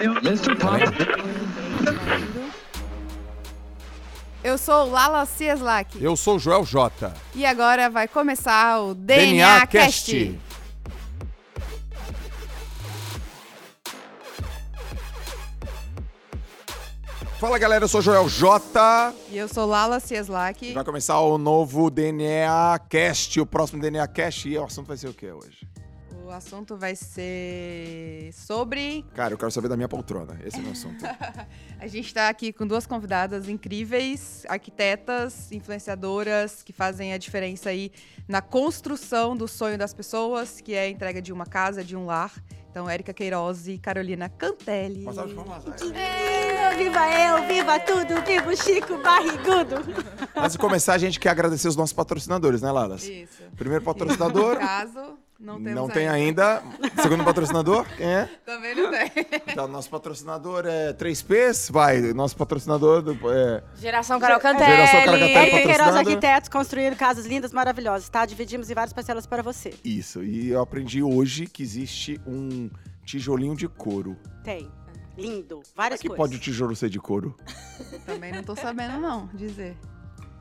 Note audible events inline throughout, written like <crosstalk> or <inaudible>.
Mr. Pop. Eu sou Lala Cieslak Eu sou o Joel J. e agora vai começar o DNA, Cast. Fala galera, eu sou o Joel J. E eu sou Lala Cieslak. Vai começar o novo DNA Cast, o próximo DNA Cast. E o assunto vai ser o que hoje? O assunto vai ser sobre. Cara, eu quero saber da minha poltrona. Esse é o meu assunto. <laughs> A gente está aqui com duas convidadas incríveis, arquitetas, influenciadoras, que fazem a diferença aí na construção do sonho das pessoas, que é a entrega de uma casa, de um lar. Então, Érica Queiroz e Carolina Cantelli. Uma salva de palmas, vai. É, Viva eu, viva tudo, viva o Chico Barrigudo. Antes de começar, a gente quer agradecer os nossos patrocinadores, né, Lalas? Isso. Primeiro No patrocinador, caso, não temos não tem ainda. Segundo patrocinador, quem é? Também não tem. Então, nosso patrocinador é 3Ps, vai. Nosso patrocinador do- é Geração Carol Cantelli. Geração Carol Cantelli. Érica Queiroz. Arquitetos, construindo casas lindas, maravilhosas, tá? Dividimos em várias parcelas para você. isso. E eu aprendi hoje que existe um tijolinho de couro. Tem. Lindo. Como é Várias que coisas. pode o tijolo ser de couro? Também não tô sabendo, não, dizer.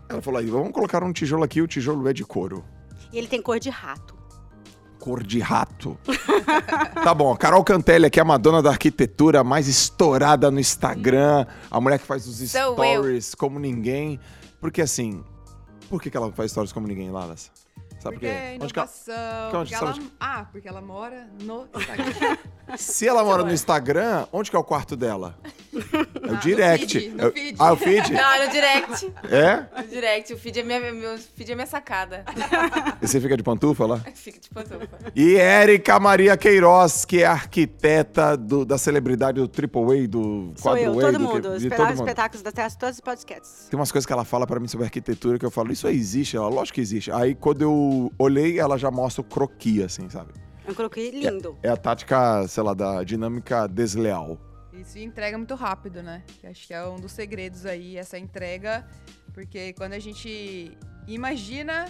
Ela falou aí, vamos colocar um tijolo aqui, o tijolo é de couro. E ele tem cor de rato. Cor de rato. <laughs> tá bom, a Carol Cantelli aqui é a Madonna da arquitetura mais estourada no Instagram. A mulher que faz os Sou stories como ninguém. Porque assim, por que, que ela faz stories como ninguém, Lalas? Sabe Porque por é quê? Onde que ela- inovação. onde porque sabe ela... Ah, porque ela mora no Instagram. <laughs> Se ela mora no Instagram, onde que é o quarto dela? É o no direct. feed, no É o- feed. Ah, o feed? Não, no direct. É? No direct. O feed é minha, meu feed é minha sacada. E você fica de pantufa lá? <laughs> Fica de pantufa. E Érica Maria Queiroz, que é arquiteta do- da celebridade do Triple A, do Sou eu, Quadro A, todo do mundo. que- Os de todo mundo. espetáculos da Terra, todos os podcasts. Tem umas coisas que ela fala pra mim sobre arquitetura que eu falo, isso aí existe? Ela, lógico que existe. Aí quando eu olhei, ela já mostra o croquis, assim, sabe? Eu coloquei lindo. É a tática, sei lá, da dinâmica desleal. Isso entrega muito rápido, né? Que acho que é um dos segredos aí, essa entrega. Porque quando a gente imagina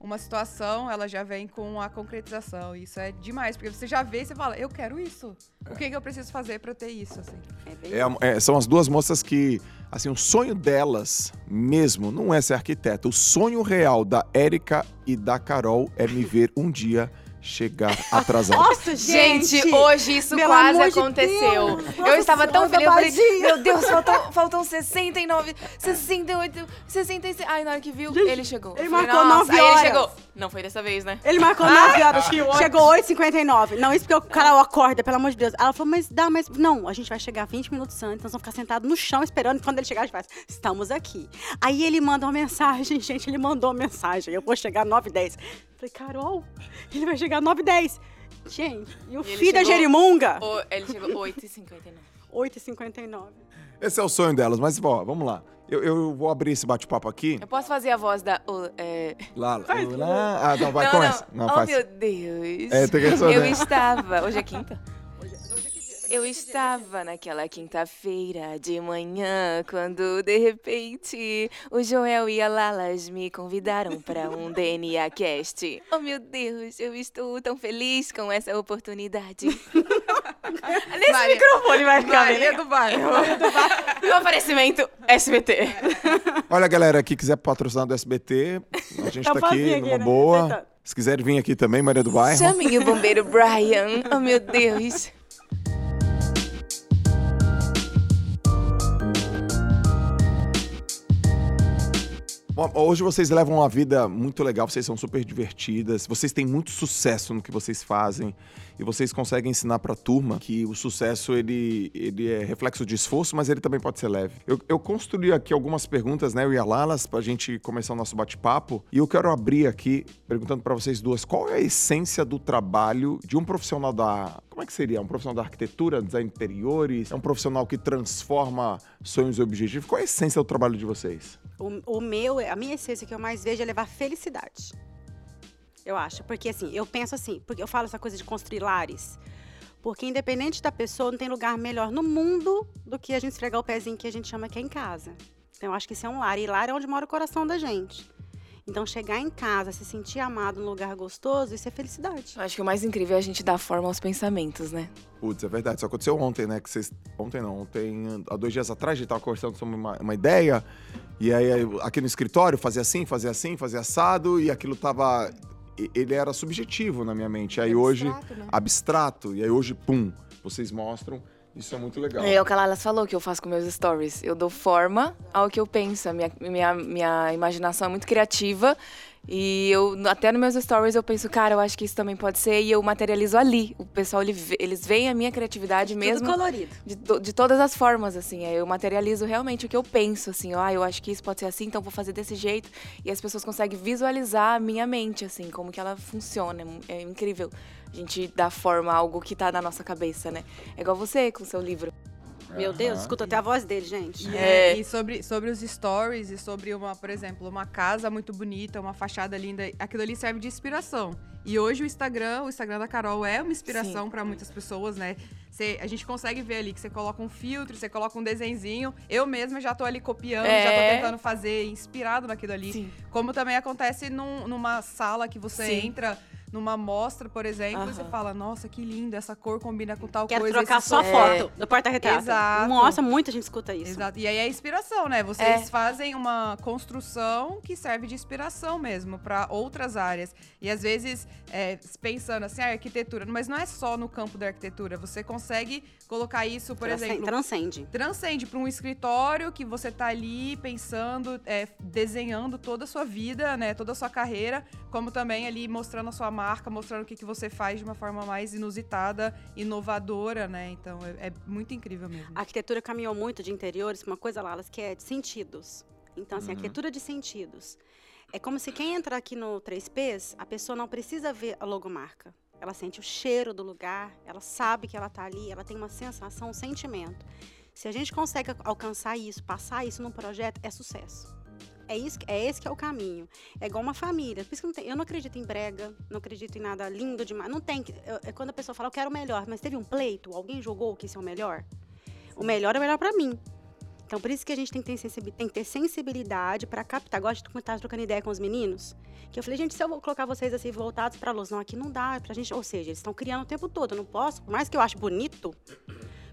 uma situação, ela já vem com a concretização. Isso é demais, porque você já vê e você fala, eu quero isso. O que, que eu preciso fazer pra eu ter isso, assim? É bem É é, são as duas moças que, assim, o sonho delas mesmo não é ser arquiteta. O sonho real da Érica e da Carol é me ver um dia chegar <laughs> atrasado. Nossa, Gente, gente! hoje isso quase amor de aconteceu. Deus! eu Nossa estava tão feliz. Eu falei, meu Deus, faltam, faltam 69, 68, 66. Ai, na hora que viu, ele chegou. ele falei, marcou "Nossa." nove Aí horas. ele chegou. Não foi dessa vez, né? Ele marcou 9 horas. Chegou 8h59. Não, isso porque o cara acorda, pelo amor de Deus. Ela falou, mas dá, mas. Não, a gente vai chegar 20 minutos antes, nós vamos ficar sentados no chão esperando. Quando ele chegar, a gente faz. Estamos aqui. Aí ele manda uma mensagem, <laughs> gente. Ele mandou uma mensagem. Eu vou chegar 9h10. Falei, Carol, ele vai chegar 9h10. Gente, e o E ele filho da chegou- Jerimunga? O- ele chegou 8h59. 8h59. Esse é o sonho delas, mas ó, vamos lá. Eu, eu vou abrir esse bate-papo aqui. Eu posso fazer a voz da. o- é... Lá, lá. Ah, não, vai, não, começa. não. Não, oh, faz. meu Deus. É, tem que responder. Eu estava. Hoje é quinta? Eu estava naquela quinta-feira de manhã, quando de repente o Joel e a Lalas me convidaram para um <laughs> DNA Cast. Oh meu Deus, eu estou tão feliz com essa oportunidade. <laughs> <laughs> Nesse Maria- microfone vai ficar Maria do bairro. Meu <laughs> oferecimento SBT. <laughs> Olha, galera, que quiser patrocinar do SBT, a gente Tá tá aqui numa né? boa. Tá. Se quiserem vir aqui também, Maria do Bairro. Chamem o bombeiro Brian. Oh meu Deus. Hoje vocês levam uma vida muito legal, vocês são super divertidas, vocês têm muito sucesso no que vocês fazem e vocês conseguem ensinar pra turma que o sucesso ele, ele é reflexo de esforço, mas ele também pode ser leve. Eu, eu construí aqui algumas perguntas, né, eu e a Lalas, pra gente começar o nosso bate-papo e eu quero abrir aqui perguntando pra vocês duas qual é a essência do trabalho de um profissional da. Como é que seria? Um profissional da arquitetura, design de interiores? É um profissional que transforma sonhos e objetivos? Qual é a essência do trabalho de vocês? O, o meu, a minha essência que eu mais vejo é levar felicidade. Eu acho. Porque assim, eu penso assim, porque eu falo essa coisa de construir lares. Porque independente da pessoa, não tem lugar melhor no mundo do que a gente esfregar o pezinho que a gente chama que é em casa. Então eu acho que isso é um lar. E lar é onde mora o coração da gente. Então, chegar em casa, se sentir amado num lugar gostoso, isso é felicidade. Eu acho que o mais incrível é a gente dar forma aos pensamentos, né? Putz, é verdade. Isso aconteceu ontem, né? Que vocês. Ontem não, ontem. Há dois dias atrás a gente tava conversando sobre uma, uma ideia. E aí, aqui no escritório, fazia assim, fazia assim, fazia assado, e aquilo tava. Ele era subjetivo na minha mente. Aí hoje. Abstrato, né? Abstrato. E aí hoje, pum, vocês mostram. Isso é muito legal. É o que a Lalas falou que eu faço com meus stories. Eu dou forma ao que eu penso. A minha, minha, minha imaginação é muito criativa. E eu, até nos meus stories, eu penso, cara, eu acho que isso também pode ser. E eu materializo ali. O pessoal, eles veem a minha criatividade mesmo. Tudo colorido. De, de todas as formas, assim. Eu materializo realmente o que eu penso, assim. Ah, eu acho que isso pode ser assim, então vou fazer desse jeito. E as pessoas conseguem visualizar a minha mente, assim, como que ela funciona. É É incrível a gente dar forma a algo que tá na nossa cabeça, né? É igual você com o seu livro. Meu Deus, Aham. escuta até a voz dele, gente. E, É. e sobre, sobre os stories e sobre uma, por exemplo, uma casa muito bonita, uma fachada linda, aquilo ali serve de inspiração. E hoje o Instagram, o Instagram da Carol é uma inspiração para muitas pessoas, né? Você- a gente consegue ver ali que você coloca um filtro, você coloca um desenzinho. Eu mesma já tô ali copiando, já tô É. tentando fazer inspirado naquilo ali. Sim. Como também acontece num- numa sala que você Sim. entra numa mostra, por exemplo, e você fala, nossa, que lindo, essa cor combina com tal Quero coisa. trocar esse só som- foto do porta-retrato. Exato. Nossa, muita gente escuta isso. Exato. E aí é inspiração, né? Vocês É. fazem uma construção que serve de inspiração mesmo para outras áreas. E às vezes, é, pensando assim, ah, arquitetura, mas não é só no campo da arquitetura. Você consegue colocar isso, por Transcende- exemplo, Transcende. transcende para um escritório que você tá ali pensando, é, desenhando toda a sua vida, né, toda a sua carreira, como também ali mostrando a sua marca, mostrando o que, que você faz de uma forma mais inusitada, inovadora, né? Então é, é muito incrível mesmo. A arquitetura caminhou muito de interiores uma coisa, Lalas, que é de sentidos. Então, assim, Uhum. arquitetura de sentidos. É como se quem entra aqui no 3Ps, a pessoa não precisa ver a logomarca. Ela sente o cheiro do lugar, ela sabe que ela está ali, ela tem uma sensação, um sentimento. Se a gente consegue alcançar isso, passar isso num projeto, é sucesso. É, isso, é esse que é o caminho. É igual uma família. Por isso que não tem- eu não acredito em brega, não acredito em nada lindo demais. Não tem. eu- É quando a pessoa fala, eu quero o melhor, mas teve um pleito, alguém jogou que esse é o melhor. O melhor é o melhor para mim. Então, por isso que a gente tem que ter, tem que ter sensibilidade para captar. Gosto de estar trocando ideia com os meninos. Que eu falei, gente, se eu vou colocar vocês assim voltados para luz, não, aqui não dá, pra gente. Ou seja, eles estão criando o tempo todo. Eu não posso, por mais que eu ache bonito,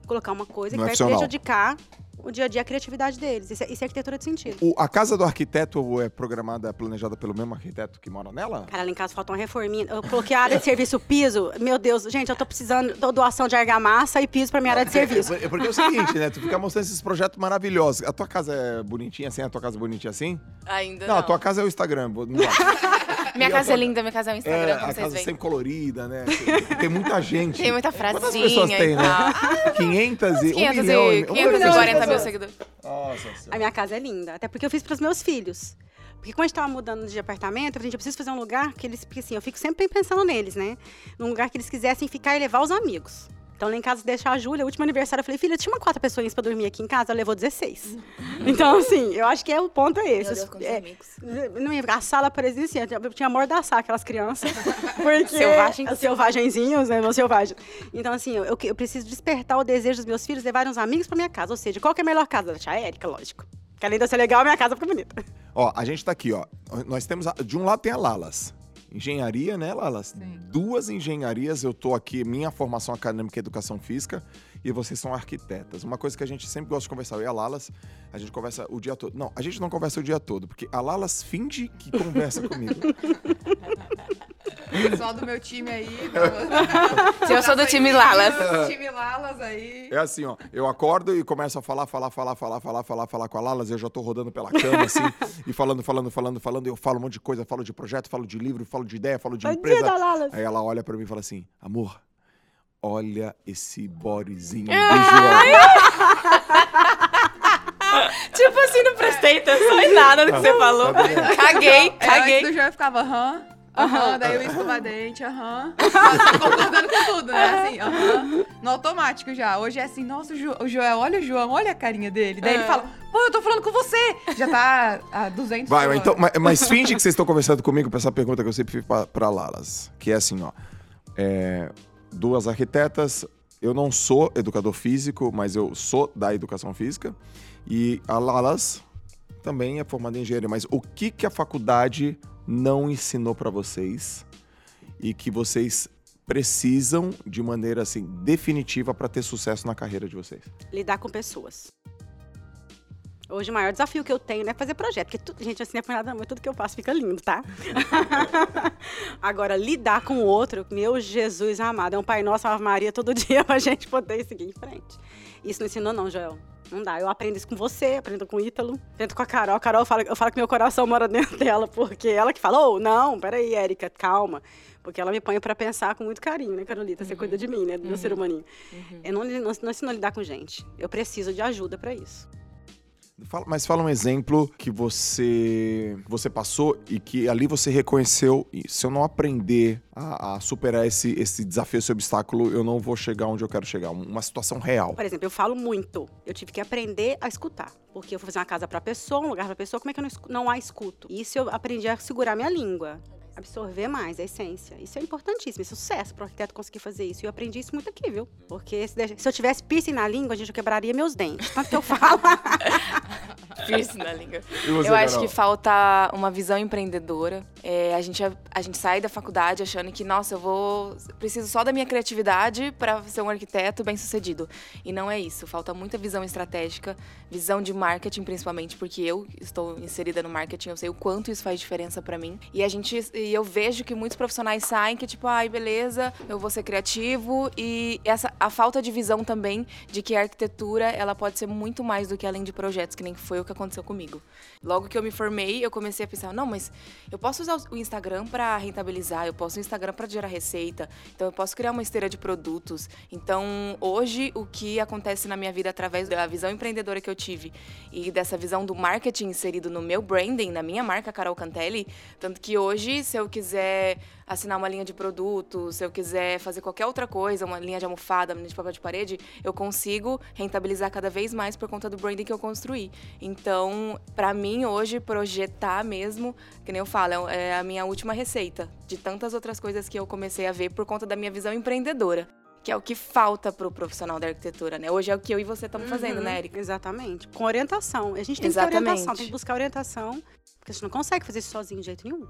colocar uma coisa Não que é vai funcional. prejudicar o dia a dia, a criatividade deles. Isso é, isso é arquitetura de sentido. O- a casa do arquiteto é programada, planejada pelo mesmo arquiteto que mora nela? Cara, lá em casa falta uma reforminha. Eu coloquei a área de serviço piso. Meu Deus, gente, eu tô precisando de doação de argamassa e piso pra minha área de serviço. É porque é o seguinte, né? Tu fica mostrando esses projetos maravilhosos. A tua casa é bonitinha assim? A tua casa é bonitinha assim? Ainda Não, não. a tua casa é o Instagram. não. <laughs> Minha casa é linda, minha casa é um É, Instagram, a como vocês casa veem. sempre colorida, né? Tem, tem muita gente. Tem muita Quantas frasinha pessoas tem, e né? tal. 500 e... 500 um milhão, e, um 540 mil seguidores. Nossa A senhora. minha casa é linda. Até porque eu fiz pros meus filhos. Porque quando a gente tava mudando de apartamento, eu falei, gente, eu preciso fazer um lugar que eles. Porque assim, eu fico sempre pensando neles, né? Num lugar que eles quisessem ficar e levar os amigos. Então, lá em casa, deixar a Júlia, o último aniversário, eu falei, filha, tinha uma quatro pessoas pra dormir aqui em casa, ela levou 16. <laughs> Então, assim, eu acho que é o ponto é esse. Deus, quantos É, amigos. não ia a sala parecia assim, eu tinha amordaçar aquelas crianças. <laughs> Porque Selvagens. Os selvagenzinhos, né? Meus selvagens. Então, assim, eu, eu preciso despertar o desejo dos meus filhos levarem uns amigos pra minha casa. Ou seja, qual que é a melhor casa? Da tia Érica, lógico. Que além de eu ser legal, a minha casa fica bonita. Ó, a gente tá aqui, ó. Nós temos. a- de um lado tem a Lalas. Engenharia, né, Lalas? Sim. Duas engenharias, eu tô aqui, minha formação acadêmica é educação física, e vocês são arquitetas. Uma coisa que a gente sempre gosta de conversar, eu e a Lalas, a gente conversa o dia todo. Não, a gente não conversa o dia todo, porque a Lalas finge que conversa comigo. <laughs> Só do meu time aí. <laughs> Se eu sou do time Lalas. Do time Lalas aí. É assim, ó, eu acordo e começo a falar, falar, falar, falar, falar, falar, falar com a Lalas, eu já tô rodando pela cama, assim, e falando, falando, falando, falando, e eu falo um monte de coisa, falo de projeto, falo de livro, falo de ideia, falo de Bom dia, empresa. Aí ela olha pra mim e fala assim, amor, olha esse bodyzinho do João. <laughs> Tipo assim, não prestei atenção em nada do que você falou. Caguei, antes caguei. do João eu ficava, aham. Daí eu ia escovar dente, aham. <laughs> Tava concordando com tudo, né? Assim, aham. No automático já. Hoje é assim, nossa, o, Jo- o Joel, olha o João, olha a carinha dele. Daí ele É. fala, pô, eu tô falando com você. Já tá a 200 Vai, então, mas, mas finge que vocês estão conversando comigo pra essa pergunta que eu sempre fiz pra, pra Lalas. Que é assim, ó. é, duas arquitetas, eu não sou educador físico, mas eu sou da educação física. E a Lalas também é formada em engenharia, mas o que, que a faculdade não ensinou para vocês e que vocês precisam de maneira assim definitiva para ter sucesso na carreira de vocês? Lidar com pessoas. Hoje o maior desafio que eu tenho né, é fazer projeto, porque tudo, gente, assim, não é mas tudo que eu faço fica lindo, tá? <laughs> Agora, lidar com o outro, meu Jesus amado, é um Pai Nosso, Ave Maria todo dia <laughs> pra gente poder seguir em frente. Isso não ensinou não, Joel. Não dá. Eu aprendo isso com você, aprendo com o Ítalo, aprendo com a Carol. A Carol fala, eu falo que meu coração mora <laughs> dentro dela, porque ela que fala, oh, não, peraí, Érica, calma. Porque ela me põe para pensar com muito carinho, né, Carolita? Você uhum. cuida de mim, né? Do uhum. meu ser humaninho. Uhum. Eu não, não, não a lidar com gente. Eu preciso de ajuda para isso. Fala, mas fala um exemplo que você você passou e que ali você reconheceu, se eu não aprender a, a, superar esse, esse desafio, esse obstáculo, eu não vou chegar onde eu quero chegar. Uma situação real. Por exemplo, eu falo muito. Eu tive que aprender a escutar. Porque eu vou fazer uma casa para pessoa, um lugar para pessoa, como é que eu não, não a escuto? Isso eu aprendi a segurar minha língua absorver mais a essência. Isso é importantíssimo, é sucesso para o arquiteto conseguir fazer isso. E eu aprendi isso muito aqui, viu? Porque se, eu tivesse piercing na língua, a gente quebraria meus dentes. Tanto que eu falo. <laughs> piercing na língua. Você, eu acho que falta uma visão empreendedora. É, a, gente, a, gente sai da faculdade achando que, nossa, eu vou. Preciso só da minha criatividade para ser um arquiteto bem sucedido. E não é isso. Falta muita visão estratégica, visão de marketing, principalmente, porque eu estou inserida no marketing, eu sei o quanto isso faz diferença para mim. E a gente e eu vejo que muitos profissionais saem que, tipo, ai, beleza, eu vou ser criativo. E essa, a falta de visão também de que a arquitetura, ela pode ser muito mais do que além de projetos, que nem foi o que aconteceu comigo. Logo que eu me formei, eu comecei a pensar, não, mas eu posso usar o Instagram para rentabilizar, eu posso o Instagram para gerar receita, então eu posso criar uma esteira de produtos. Então, hoje, o que acontece na minha vida através da visão empreendedora que eu tive e dessa visão do marketing inserido no meu branding, na minha marca Carol Cantelli, tanto que hoje, se eu quiser assinar uma linha de produto, se eu quiser fazer qualquer outra coisa, uma linha de almofada, uma linha de papel de parede, eu consigo rentabilizar cada vez mais por conta do branding que eu construí. Então, para mim hoje projetar mesmo, que nem eu falo, é, é a minha última receita de tantas outras coisas que eu comecei a ver por conta da minha visão empreendedora que é o que falta para o profissional da arquitetura, né? Hoje é o que eu e você estamos uhum, fazendo, né, Erika? Exatamente. Com orientação. A gente tem Exatamente. que ter orientação, tem que buscar orientação, porque a gente não consegue fazer isso sozinho de jeito nenhum.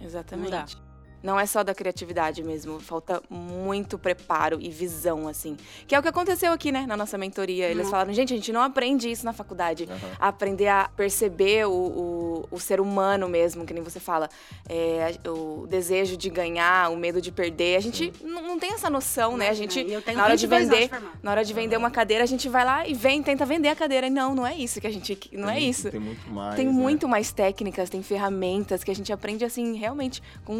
Exatamente não é só da criatividade mesmo, falta muito preparo e visão, assim. Que é o que aconteceu aqui, né, na nossa mentoria. Eles uhum. falaram, gente, a gente não aprende isso na faculdade. Uhum. aprender a perceber o, o, o, ser humano mesmo, que nem você fala. É, o desejo de ganhar, o medo de perder. A gente não, tem essa noção, né? A gente, na hora de vender, na hora de vender uma cadeira, a gente vai lá e vem, tenta vender a cadeira. E não, não é isso que a gente. Não tem, é isso. Tem muito mais. Tem né? muito mais técnicas, tem ferramentas que a gente aprende, assim, realmente, com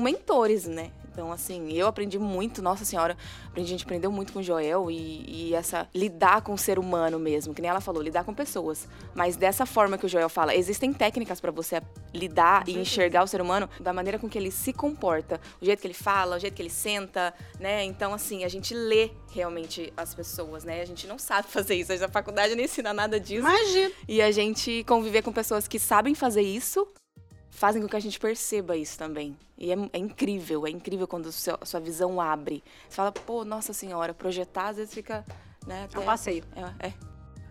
né? Então, assim, eu aprendi muito, nossa senhora, aprendi, a gente aprendeu muito com o Joel e, e, essa lidar com o ser humano mesmo, que nem ela falou, lidar com pessoas. Mas dessa forma que o Joel fala, existem técnicas para você lidar e enxergar o ser humano da maneira com que ele se comporta, o jeito que ele fala, o jeito que ele senta, né? Então, assim, a gente lê realmente as pessoas, né? A gente não sabe <laughs> fazer isso, a faculdade não ensina nada disso. Imagina. E a gente conviver com pessoas que sabem fazer isso fazem com que a gente perceba isso também. E é, é incrível, é incrível quando a sua visão abre. Você fala, pô, nossa senhora, projetar às vezes fica. Né, até, é um passeio. É, é.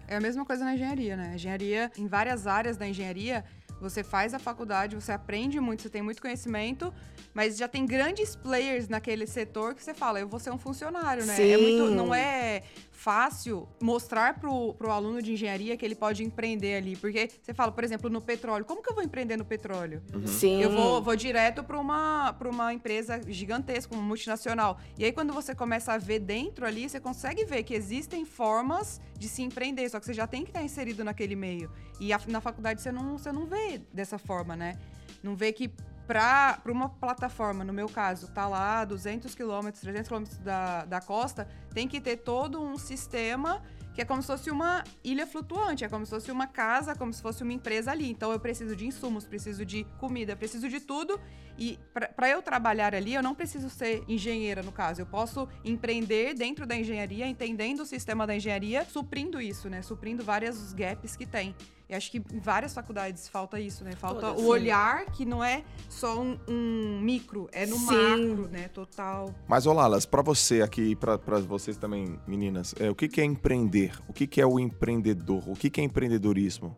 é a mesma coisa na engenharia, né? engenharia, em várias áreas da engenharia, você faz a faculdade, você aprende muito, você tem muito conhecimento, mas já tem grandes players naquele setor que você fala, eu vou ser um funcionário, né? Sim. É muito, não é fácil mostrar pro, pro aluno de engenharia que ele pode empreender ali. Porque você fala, por exemplo, no petróleo. Como que eu vou empreender no petróleo? Uhum. Sim. Eu vou, vou direto para uma, pra uma empresa gigantesca, uma multinacional. E aí, quando você começa a ver dentro ali, você consegue ver que existem formas de se empreender. Só que você já tem que estar inserido naquele meio. E a, na faculdade você não, você não vê dessa forma, né? Não vê que para uma plataforma, no meu caso, tá lá 200 quilômetros, 300 quilômetros da, da costa, tem que ter todo um sistema que é como se fosse uma ilha flutuante, é como se fosse uma casa, como se fosse uma empresa ali. Então eu preciso de insumos, preciso de comida, preciso de tudo. E para eu trabalhar ali, eu não preciso ser engenheira, no caso. Eu posso empreender dentro da engenharia, entendendo o sistema da engenharia, suprindo isso, né? Suprindo várias gaps que tem. Eu acho que em várias faculdades falta isso, né? Falta Toda, o sim. olhar que não é só um, um micro, é no sim. macro, né? Total. Mas, Olalas, para você aqui e para vocês também, meninas, é, o que, que é empreender? O que, que é o empreendedor? O que, que é empreendedorismo?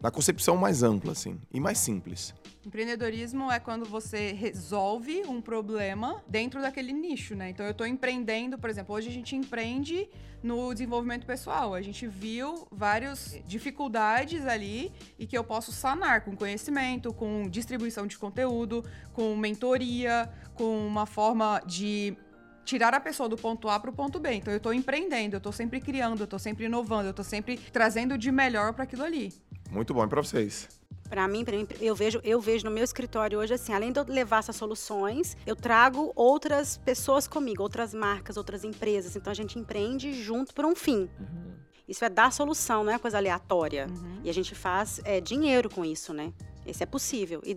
Na concepção mais ampla, assim, e mais simples. Empreendedorismo é quando você resolve um problema dentro daquele nicho, né? Então eu estou empreendendo, por exemplo, hoje a gente empreende no desenvolvimento pessoal. A gente viu várias dificuldades ali e que eu posso sanar com conhecimento, com distribuição de conteúdo, com mentoria, com uma forma de tirar a pessoa do ponto A para o ponto B. Então eu estou empreendendo, eu estou sempre criando, eu estou sempre inovando, eu estou sempre trazendo de melhor para aquilo ali. Muito bom para vocês. Para mim, pra mim, eu vejo, eu vejo no meu escritório hoje assim, além de eu levar essas soluções, eu trago outras pessoas comigo, outras marcas, outras empresas. Então a gente empreende junto por um fim. Uhum. Isso é dar solução, não é coisa aleatória. Uhum. E a gente faz é, dinheiro com isso, né? Isso é possível. E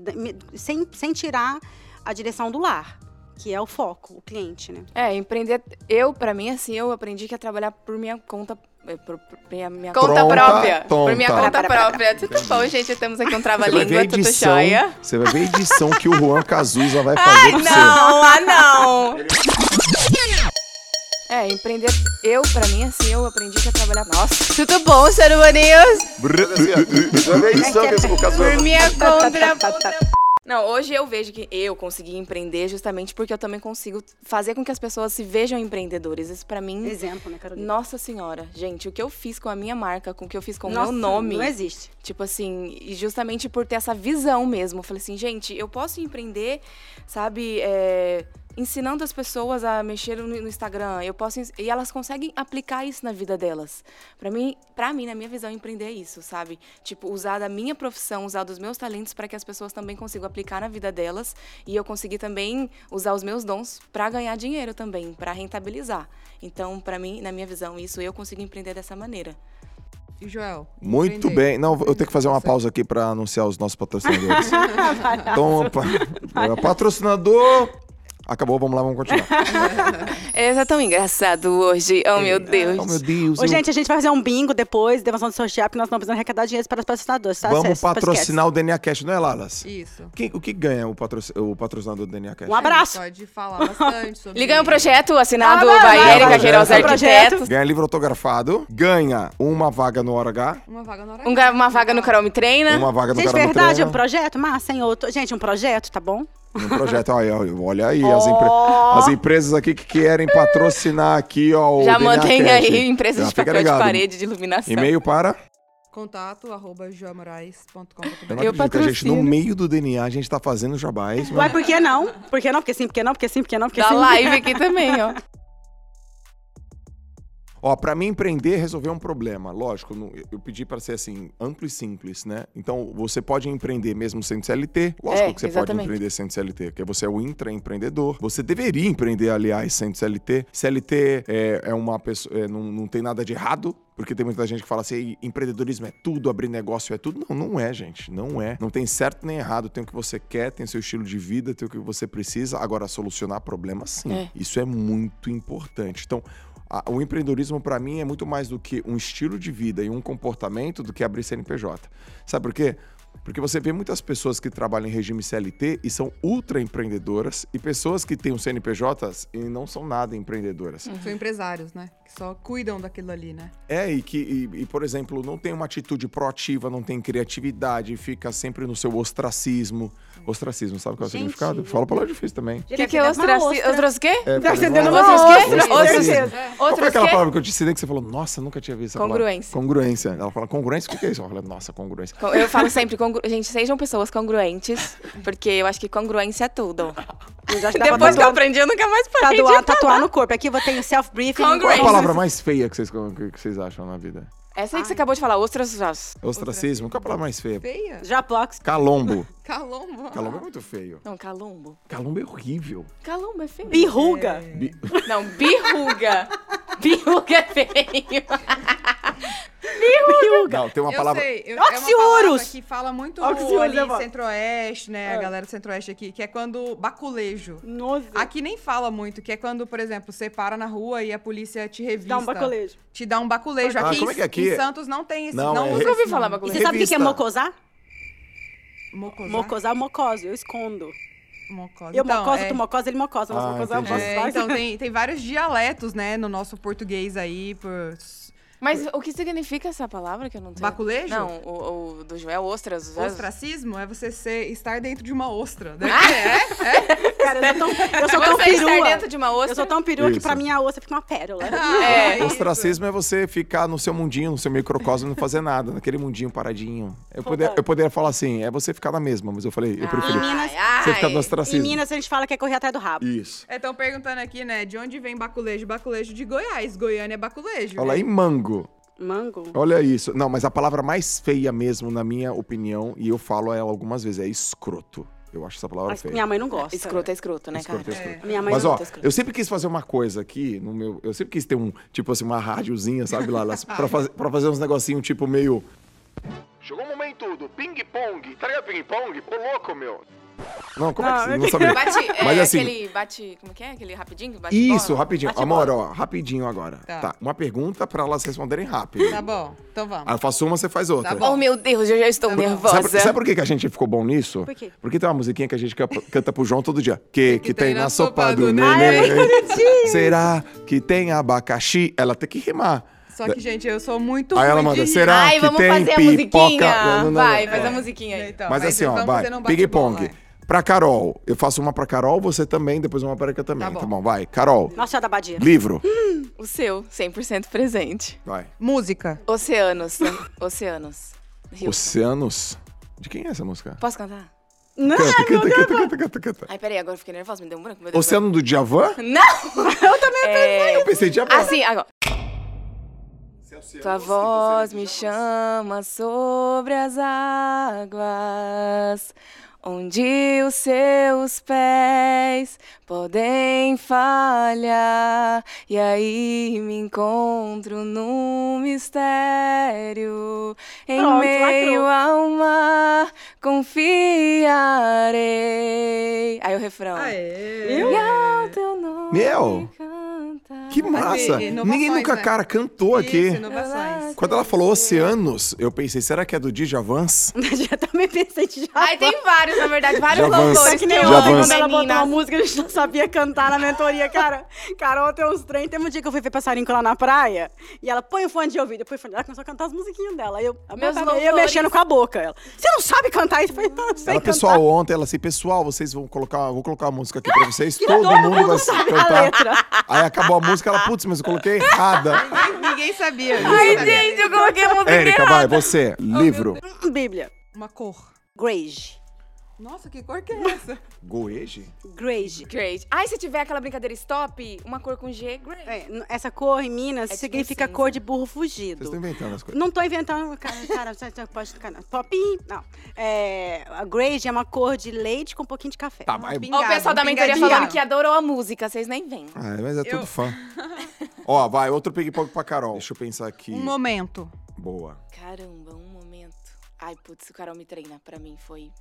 sem, sem tirar a direção do lar que é o foco, o cliente, né? É, empreender. Eu, para mim, assim, eu aprendi que é trabalhar por minha conta por, por minha, minha conta Pronta, própria. Tonta. Por minha conta própria. Tudo bom, gente? Temos aqui um trava-língua, tudo jóia. Você vai ver a edição que o Juan Cazuza vai fazer Ai, não, você. ah, não. É, empreender. Eu, pra mim, assim, eu aprendi que é trabalhar. Nossa, tudo bom, ser humaninhos? Você vai ver a edição que o Cazuza. Por minha conta. Não, hoje eu vejo que eu consegui empreender justamente porque eu também consigo fazer com que as pessoas se vejam empreendedores. Isso para mim. Exemplo, né, Carolina? Nossa Senhora. Gente, o que eu fiz com a minha marca, com o que eu fiz com o meu nome. Não existe. Tipo assim, justamente por ter essa visão mesmo. Eu falei assim, gente, eu posso empreender, sabe? É, ensinando as pessoas a mexer no, Instagram. Eu posso e elas conseguem aplicar isso na vida delas. Para mim, para mim, na minha visão, empreender é isso, sabe? Tipo, usar da minha profissão, usar dos meus talentos para que as pessoas também consigam aplicar na vida delas e eu conseguir também usar os meus dons para ganhar dinheiro também, para rentabilizar. Então, para mim, na minha visão, isso eu consigo empreender dessa maneira. E Joel? Muito bem. Não, eu tenho que fazer uma pausa aqui para anunciar os nossos patrocinadores. <laughs> então, patrocinador Acabou, vamos lá, vamos continuar. <laughs> É tão engraçado hoje. Oh, meu Deus. Oh, meu Deus. Ô, gente, a gente vai fazer um bingo depois, demonstração de sortear, porque nós estamos precisando arrecadar dinheiro para os patrocinadores, tá? Vamos patrocinar o DNA Cash, não é, Lalas? Isso. Quem, o que ganha o, patroc... o patrocinador do DNA Cash? Um abraço. Pode falar bastante <laughs> sobre Ele ganha um projeto assinado ah, by Erika Queiroz Arquitetos. Ganha livro autografado. Ganha uma vaga no Hora H. Uma vaga no Hora H. Uma vaga no Carol Me Treina. Uma vaga no gente, Carol Me Treina. Gente, verdade, um projeto? Massa, hein? Outro... Gente, um projeto, tá bom? Um projeto, olha, olha aí, oh. as, empre as, empresas aqui que querem patrocinar aqui, ó, Já mantém aí empresas Já de papel ligado. de parede, de iluminação. E-mail para? Contato, arroba joamorais.com.br. Eu patrocino. A gente, no meio do DNA, a gente tá fazendo jabás. Ué, por que não? Por que não? Porque sim, porque não, porque sim, porque não, porque da sim. live aqui também, ó. <laughs> Ó, para mim empreender resolver um problema, lógico, eu pedi para ser assim, amplo e simples, né? Então, você pode empreender mesmo sendo CLT, lógico é, que você exatamente. pode empreender sendo CLT, porque você é o intraempreendedor. Você deveria empreender, aliás, sendo CLT. CLT é, é uma pessoa, é, não, não tem nada de errado, porque tem muita gente que fala assim, empreendedorismo é tudo, abrir negócio é tudo. Não, não é, gente. Não é. Não tem certo nem errado. Tem o que você quer, tem seu estilo de vida, tem o que você precisa. Agora, solucionar problemas, sim. É. Isso é muito importante. Então, o empreendedorismo para mim é muito mais do que um estilo de vida e um comportamento do que abrir CNPJ. Sabe por quê? Porque você vê muitas pessoas que trabalham em regime CLT e são ultra empreendedoras e pessoas que têm um CNPJ e não são nada empreendedoras. Hum, são empresários, né? Que só cuidam daquilo ali, né? É, e que, e, e, por exemplo, não tem uma atitude proativa, não tem criatividade, fica sempre no seu ostracismo. Ostracismo, sabe qual é o significado? Fala palavra difícil também. O que, que é ostracismo? Outros quê? É, tá quê? Qual foi aquela palavra que eu te ensinei que você falou, nossa, nunca tinha visto essa Congruência. Palavra? Congruência. Ela fala, congruência, o que é isso? Ela fala, nossa, congruência. Eu falo sempre, congru... gente, sejam pessoas congruentes, porque eu acho que congruência é tudo. Depois que eu aprendi, eu nunca mais parei tatuar, tatuar no corpo. Aqui eu vou ter self-briefing. Qual é a palavra mais feia que vocês, que vocês acham na vida? Essa aí que você acabou de falar, ostracismo. Ostracismo. Qual é a palavra mais feia? Feia? Japlox. Calombo. <laughs> Calombo. Calombo é muito feio. Não, calombo. Calombo é horrível. Calombo é feio. Birruga. É. Bi... Não, birruga. <laughs> birruga é feio. <laughs> Birruga. Não, tem uma eu palavra. Sei, eu, Oxiurus. É que fala muito Oxiurus, ali centro-oeste, né? É. A galera do centro-oeste aqui, que é quando baculejo. Nossa. Aqui nem fala muito, que é quando, por exemplo, você para na rua e a polícia te revista. Dá um baculejo. Te dá um baculejo. Ah, aqui, como é que aqui em Santos não tem esse. Não, não é... nunca ouvi falar baculejo. E você sabe o que é mocosar? Mocosar? Mocosar é mocose, eu escondo. Mocosa. Eu então, mocosa, é... tu mocosa, ele mocosa. Nós Ah, mocosa, É, então tem, tem vários dialetos, né, no nosso português aí, por Mas o que significa essa palavra que eu não tenho? Baculejo? Não, o, o do Joel, ostras. Ostracismo é você ser, estar dentro de uma ostra. Né? Ah, é? Cara, eu sou tão, eu sou tão Você estar perua. dentto de uma ostra? Eu sou tão perua que Isso. pra mim a ostra fica uma pérola. É, isso. Ostracismo é você ficar no seu mundinho, no seu microcosmo e não fazer nada, naquele mundinho paradinho. Eu, poder, eu poderia falar assim, é você ficar na mesma, mas eu falei, eu prefiro Em Minas- você ficar no Em ostracismo. Minas a gente fala que é correr atrás do rabo. Isso. Estão perguntando aqui, né? De onde vem baculejo? Baculejo de Goiás. Goiânia é baculejo. Olha né? aí, mango. Mango. Olha isso. Não, mas a palavra mais feia mesmo, na minha opinião, e eu falo ela algumas vezes, é escroto. Eu acho essa palavra Mas feia. minha mãe não gosta. Escroto é escroto, né, Escroto, cara? escroto. Minha mãe Mas não ó, gosta. eu sempre quis fazer uma coisa aqui no meu. Eu sempre quis ter um, tipo assim, uma rádiozinha, sabe, lá, <laughs> pra, fazer, pra fazer uns negocinhos, tipo, meio. Chegou o momento do ping-pong. Tá ligado ping-pong? Ô, louco, meu. Não, como é que Não, você não sabia? Bate, é, Mas assim- aquele bate, como que é? Aquele rapidinho? Bate Isso, bola? rapidinho. Bate Amor, bola. ó, rapidinho agora. Tá. Tá. Uma pergunta pra elas responderem rápido. Tá bom, então vamos. Aí eu faço uma, você faz outra. Tá bom. Oh, meu Deus, eu já estou nervosa. Sabe, sabe por que, que a gente ficou bom nisso? Por quê? Porque tem uma musiquinha que a gente canta, pro João todo dia. Que, que, tem, na sopa do neném? neném? Será que tem abacaxi? Ela tem que rimar. Só que, gente, eu sou muito Aí ela manda, será Ai, que vamos tem fazer a pipoca? musiquinha. Não, não, não, vai, não. faz É. a musiquinha aí. Então, Mas assim, ó, vai. fazer um Ping-pong. Pra Carol. Eu faço uma pra Carol, você também, depois uma pra Erika também. Tá bom. Tá bom, vai. Carol, Nossa da Badia. livro. O seu, 100% presente. Vai. Música. Oceanos. né? <laughs> Oceanos. Rio. Oceanos. De quem é essa música? Posso cantar? Não, Canta, canta, canta, canta, canta, canta. Ai, peraí, agora eu fiquei nervosa, me deu um branco. Meu Deus. Oceano do Djavan? Não! <laughs> Eu também É, Eu pensei Djavan. Assim, agora. Tua voz me chama sobre as águas, onde os seus pés podem falhar. E aí me encontro num mistério, em Pronto, meio lacrou. ao mar, confiarei. Aí o refrão. Aê! E ao teu nome Meu. Que massa. Ninguém nunca, né? cara, cantou aqui. Isso, inovações. Quando ela falou oceanos, eu pensei, será que é do Djavans? <laughs> já também pensei de já. Ai, tem vários, na verdade, vários Já avança. autores que nem ontem, avança. quando ela botou uma música, a gente não sabia cantar na mentoria, cara. Carol tem uns trem. Tem um dia que eu fui ver passarinho lá na praia, e ela põe o fone de ouvido, põe o fone, ela começou a cantar as musiquinhas dela. Aí eu, Meus eu, mexendo com a boca. Ela, você não sabe cantar isso? Eu falei, não, eu sei Ela, cantar. pessoal, ontem, ela assim, pessoal, vocês vão colocar, vou colocar uma música aqui <laughs> pra vocês, todo, todo mundo, vai a cantar. Aí acabou a música, ela, putz, mas eu coloquei errada. <laughs> Ninguém, ninguém sabia. Ai, gente, eu coloquei a música Érica, errada. vai, você, livro. Bíblia. Uma cor. Grage. Nossa, que cor que é essa? <laughs> Goeje? Grage. Great. Ai, se tiver aquela brincadeira stop, uma cor com G, great. É, essa cor em Minas É tipo significa cinza. cor de burro Vocês fugido. estão inventando as coisas. Não tô inventando, cara, cara você pode ficar. não. Popinho, não. É, a Grage é uma cor de leite com um pouquinho de café. Tá, mas... Ó, o pessoal da mentoria falando que adorou a música, vocês nem vêm. Ah, mas é tudo Eu- fã. <laughs> Ó, vai, outro ping-pong pra Carol. Deixa eu pensar aqui. Um momento. Boa. Caramba, um momento. Ai, putz, o Carol me treina. Pra mim foi.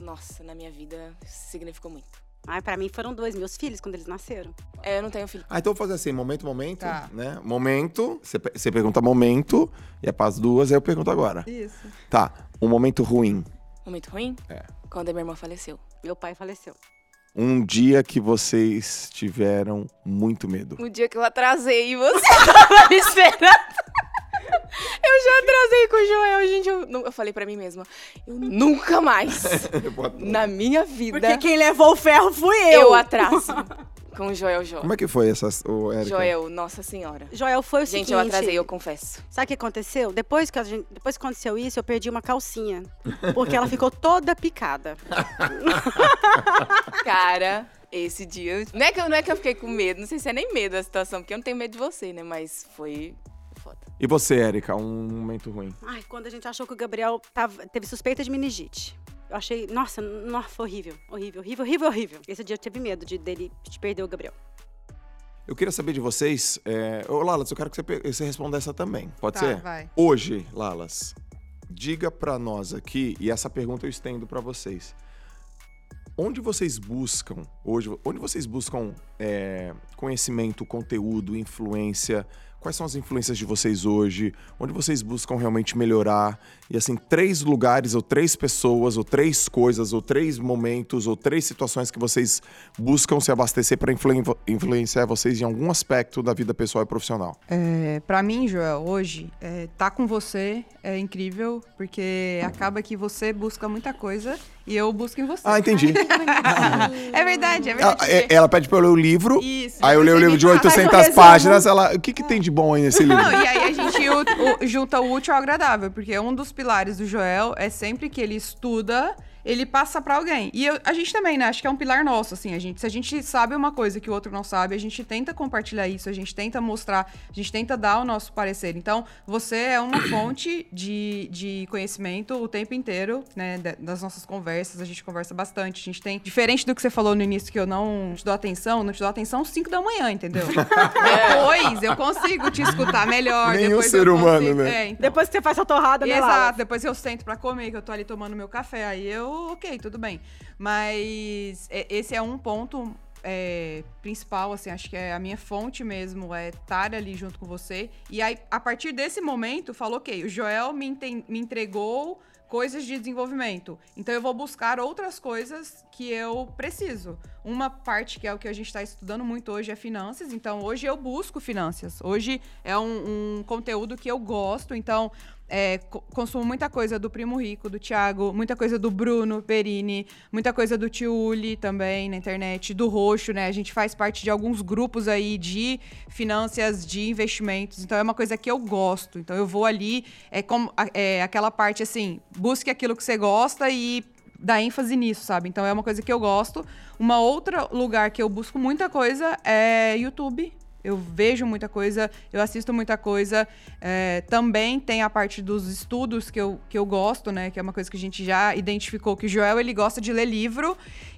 Nossa, na minha vida significou muito. Ai, pra mim foram dois meus filhos quando eles nasceram. É, eu não tenho filho. Ah, então eu vou fazer assim, momento, momento, Tá. né? Momento, você pe- você pergunta momento, e é pras duas, aí eu pergunto agora. Isso. Tá, um momento ruim. Momento ruim? É. Quando a minha irmã faleceu. Meu pai faleceu. Um dia que vocês tiveram muito medo. O dia que eu atrasei e você <laughs> tava me esperando. Eu já atrasei com o Joel, gente. Eu, eu falei pra mim mesma, eu nunca mais, <laughs> na minha vida, Porque quem levou o ferro fui eu. eu atraso com o Joel Jó. Como é que foi essa, Érica? Joel, nossa senhora. Joel, foi o Gente, seguinte... eu atrasei, eu confesso. Sabe o que aconteceu? Depois que, a gente, depois que aconteceu isso, eu perdi uma calcinha. Porque ela ficou toda picada. <laughs> Cara, esse dia. Não é, que eu, não é que eu fiquei com medo, não sei se é nem medo da situação, porque eu não tenho medo de você, né? Mas foi foda. E você, Érica, um momento ruim? Ai, quando a gente achou que o Gabriel tava- teve suspeita de meningite. Eu achei, nossa, nossa, foi horrível. Horrível, horrível, horrível, horrível. Esse dia eu tive medo de, dele de perder o Gabriel. Eu queria saber de vocês. É... Ô, Lalas, eu quero que você, você responda essa também. Pode Tá, ser? vai. Hoje, Lalas, diga pra nós aqui, e essa pergunta eu estendo pra vocês. Onde vocês buscam, hoje, onde vocês buscam é, conhecimento, conteúdo, influência? Quais são as influências de vocês hoje, onde vocês buscam realmente melhorar. E assim, três lugares, ou três pessoas, ou três coisas, ou três momentos, ou três situações que vocês buscam se abastecer para influen influenciar vocês em algum aspecto da vida pessoal e profissional. É, para mim, Joel, hoje, é, tá com você é incrível, porque acaba que você busca muita coisa e eu busco em você. Ah, entendi. <laughs> é verdade, é verdade. Ela, ela pede pra eu ler o livro, Isso, aí eu leio o livro de 800 páginas, ela, o que, que tem de bom aí nesse livro? Não, e aí a gente o, o, junta o útil ao agradável, porque um dos pilares do Joel é sempre que ele estuda ele passa para alguém. E eu, a gente também, né? Acho que é um pilar nosso, assim. A gente, se a gente sabe uma coisa que o outro não sabe, a gente tenta compartilhar isso, a gente tenta mostrar, a gente tenta dar o nosso parecer. Então, você é uma <coughs> fonte de, de conhecimento o tempo inteiro, né? Das nossas conversas, a gente conversa bastante. A gente tem. Diferente do que você falou no início, que eu não te dou atenção, não te dou atenção às 5 da manhã, entendeu? <laughs> depois eu consigo te escutar melhor. Nenhum depois ser humano, né? É, então. Depois que você faz a torrada, né? Exato, depois eu sento pra comer, que eu tô ali tomando meu café, aí eu ok, tudo bem. Mas é, esse é um ponto é, principal, assim, acho que é a minha fonte mesmo, é estar ali junto com você. E aí, a partir desse momento, falou, ok, o Joel me, me entregou coisas de desenvolvimento. Então eu vou buscar outras coisas que eu preciso. Uma parte que é o que a gente está estudando muito hoje é finanças. Então hoje eu busco finanças. Hoje é um, um conteúdo que eu gosto. Então é, consumo muita coisa do Primo Rico, do Thiago, muita coisa do Bruno Perini, muita coisa do Tio Uli também na internet, do Roxo, né? A gente faz parte de alguns grupos aí de finanças, de investimentos. Então é uma coisa que eu gosto. Então eu vou ali, é como é, aquela parte assim, busque aquilo que você gosta e dá ênfase nisso, sabe? Então é uma coisa que eu gosto. Uma outra lugar que eu busco muita coisa é YouTube. Eu vejo muita coisa, eu assisto muita coisa. É, também tem a parte dos estudos que eu, que eu gosto, né? Que é uma coisa que a gente já identificou que o Joel ele gosta de ler livro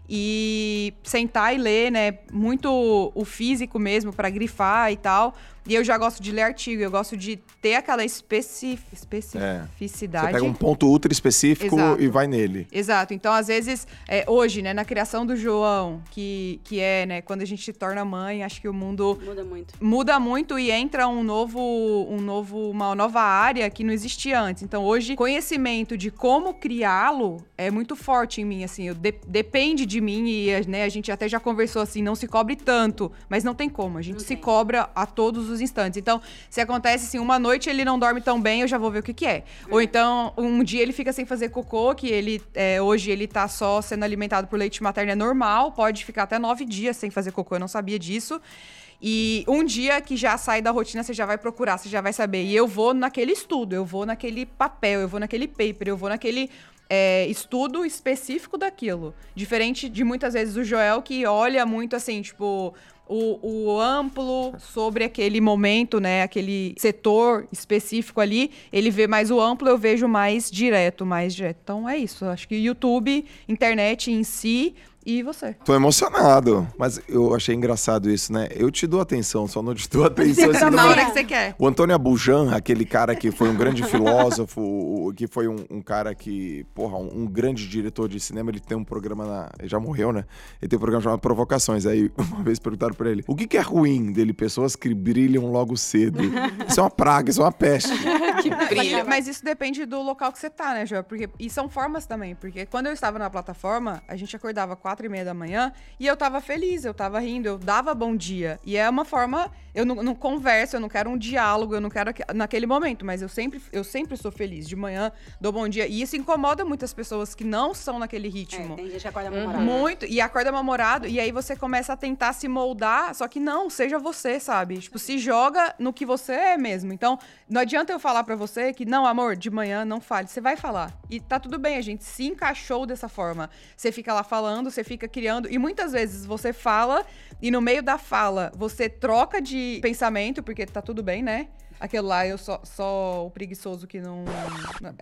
e sentar e ler, né? Muito o físico mesmo para grifar e tal. E eu já gosto de ler artigo, eu gosto de ter aquela especi especificidade. É. Você pega um ponto ultra específico Exato. e vai nele. Exato. Então, às vezes, é, hoje, né, na criação do João, que, que é, né, quando a gente se torna mãe, acho que o mundo muda muito. Muda muito e entra um novo, um novo, uma nova área que não existia antes. Então, hoje, conhecimento de como criá-lo é muito forte em mim, assim, eu de, depende de mim e, né, a gente até já conversou assim, não se cobre tanto, mas não tem como, a gente não se tem. cobra a todos os instantes. Então, se acontece assim, uma noite ele não dorme tão bem, eu já vou ver o que que é. Ou então, um dia ele fica sem fazer cocô, que ele, é, hoje ele tá só sendo alimentado por leite materno, é normal, pode ficar até nove dias sem fazer cocô, eu não sabia disso. E um dia que já sai da rotina, você já vai procurar, você já vai saber. E eu vou naquele estudo, eu vou naquele papel, eu vou naquele paper, eu vou naquele é, estudo específico daquilo. Diferente de muitas vezes o Joel, que olha muito assim, tipo, o, o, amplo sobre aquele momento, né? Aquele setor específico ali. Ele vê mais o amplo, eu vejo mais direto, mais direto. Então é isso. Acho que YouTube, internet em si, e você? Tô emocionado, mas eu achei engraçado isso, né? Eu te dou atenção, só não te dou atenção. <laughs> Assim, na hora que você quer. O Antônio Abujan, aquele cara que foi um grande filósofo, que foi um, um cara que, porra, um, um, grande diretor de cinema, ele tem um programa na. Ele já morreu, né? Ele tem um programa chamado Provocações. Aí <laughs> uma vez perguntaram pra ele: o que, que é ruim dele? Pessoas que brilham logo cedo. Isso é uma praga, isso é uma peste. Que brilha. Mas isso depende do local que você tá, né, Joel? Porque, e são formas também, porque quando eu estava na plataforma, a gente acordava quatro quatro e meia da manhã e eu tava feliz, eu tava rindo, eu dava bom dia. E é uma forma, eu não, não converso, eu não quero um diálogo, eu não quero naquele momento, mas eu sempre, eu sempre sou feliz. De manhã dou bom dia. E isso incomoda muitas pessoas que não são naquele ritmo. É, tem gente que acorda uhum. mal-humorado. Muito, e acorda mal-humorado, e aí você começa a tentar se moldar, só que não, seja você, sabe? Tipo, se joga no que você é mesmo. Então, não adianta eu falar para você que, não, amor, de manhã não fale. Você vai falar. E tá tudo bem, a gente se encaixou dessa forma. Você fica lá falando, você fica criando. E muitas vezes você fala e no meio da fala você troca de pensamento, porque tá tudo bem, né? Aquele lá, eu só, só o preguiçoso que não.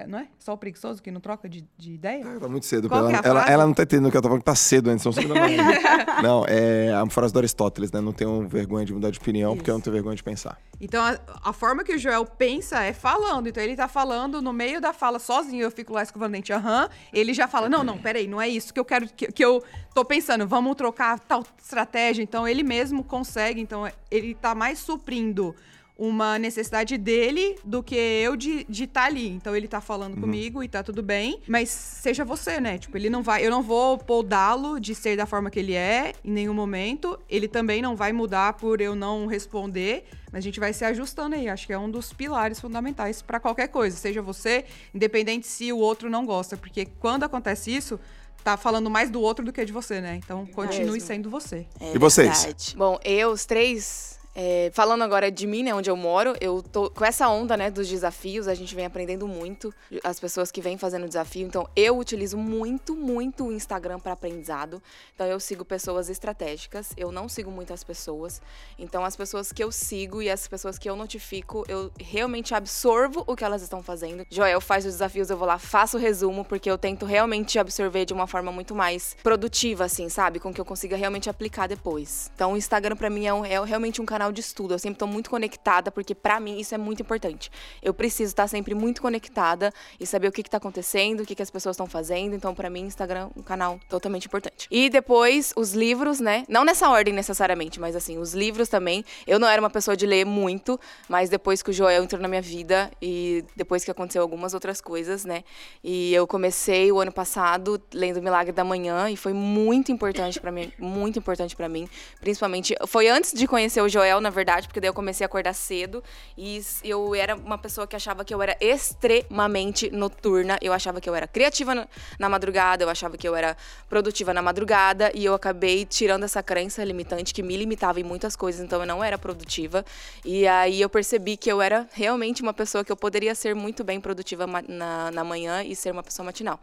Não é? Só o preguiçoso que não troca de, de ideia? tá muito cedo. Ela, é ela, ela, não tá entendendo o que ela tá falando, que tá cedo da manhã. <laughs> não, é a frase do Aristóteles, né? Não tenho vergonha de mudar de opinião, Isso. porque eu não tenho vergonha de pensar. Então, a, a, forma que o Joel pensa é falando. Então, ele tá falando no meio da fala sozinho, eu fico lá escovando dente, aham. Ele já fala: não, não, peraí, não é isso que eu quero, que, que eu tô pensando, vamos trocar tal estratégia. Então, ele mesmo consegue, então, ele tá mais suprindo uma necessidade dele do que eu de estar tá ali. Então ele tá falando Uhum. comigo e tá tudo bem, mas seja você, né? Tipo, ele não vai, eu não vou podá-lo de ser da forma que ele é em nenhum momento. Ele também não vai mudar por eu não responder, mas a gente vai se ajustando aí. Acho que é um dos pilares fundamentais pra qualquer coisa, seja você, independente se o outro não gosta, porque quando acontece isso, tá falando mais do outro do que de você, né? Então continue mesmo. sendo você. É E vocês? verdade. Bom, eu, os três. É, falando agora de mim, né, onde eu moro, eu tô com essa onda, né, dos desafios, a gente vem aprendendo muito, as pessoas que vêm fazendo desafio, então eu utilizo muito, muito o Instagram para aprendizado, então eu sigo pessoas estratégicas, eu não sigo muitas pessoas, então as pessoas que eu sigo e as pessoas que eu notifico, eu realmente absorvo o que elas estão fazendo. Joel faz os desafios, eu vou lá, faço o resumo, porque eu tento realmente absorver de uma forma muito mais produtiva, assim, sabe? Com que eu consiga realmente aplicar depois. Então o Instagram pra mim é, um- é realmente um canal de estudo. Eu sempre tô muito conectada, porque pra mim isso é muito importante. Eu preciso estar sempre muito conectada e saber o que, que tá acontecendo, o que, que as pessoas estão fazendo. Então, pra mim, Instagram é um canal totalmente importante. E depois, os livros, né? Não nessa ordem necessariamente, mas assim, os livros também. Eu não era uma pessoa de ler muito, mas depois que o Joel entrou na minha vida e depois que aconteceu algumas outras coisas, né? E eu comecei o ano passado lendo Milagre da Manhã e foi muito importante pra mim, muito importante pra mim, principalmente foi antes de conhecer o Joel, na verdade, porque daí eu comecei a acordar cedo. E eu era uma pessoa que achava que eu era extremamente noturna, eu achava que eu era criativa na, madrugada, eu achava que eu era produtiva na madrugada. E eu acabei tirando essa crença limitante que me limitava em muitas coisas, então eu não era produtiva. E aí eu percebi que eu era realmente uma pessoa que eu poderia ser muito bem produtiva na, na manhã e ser uma pessoa matinal.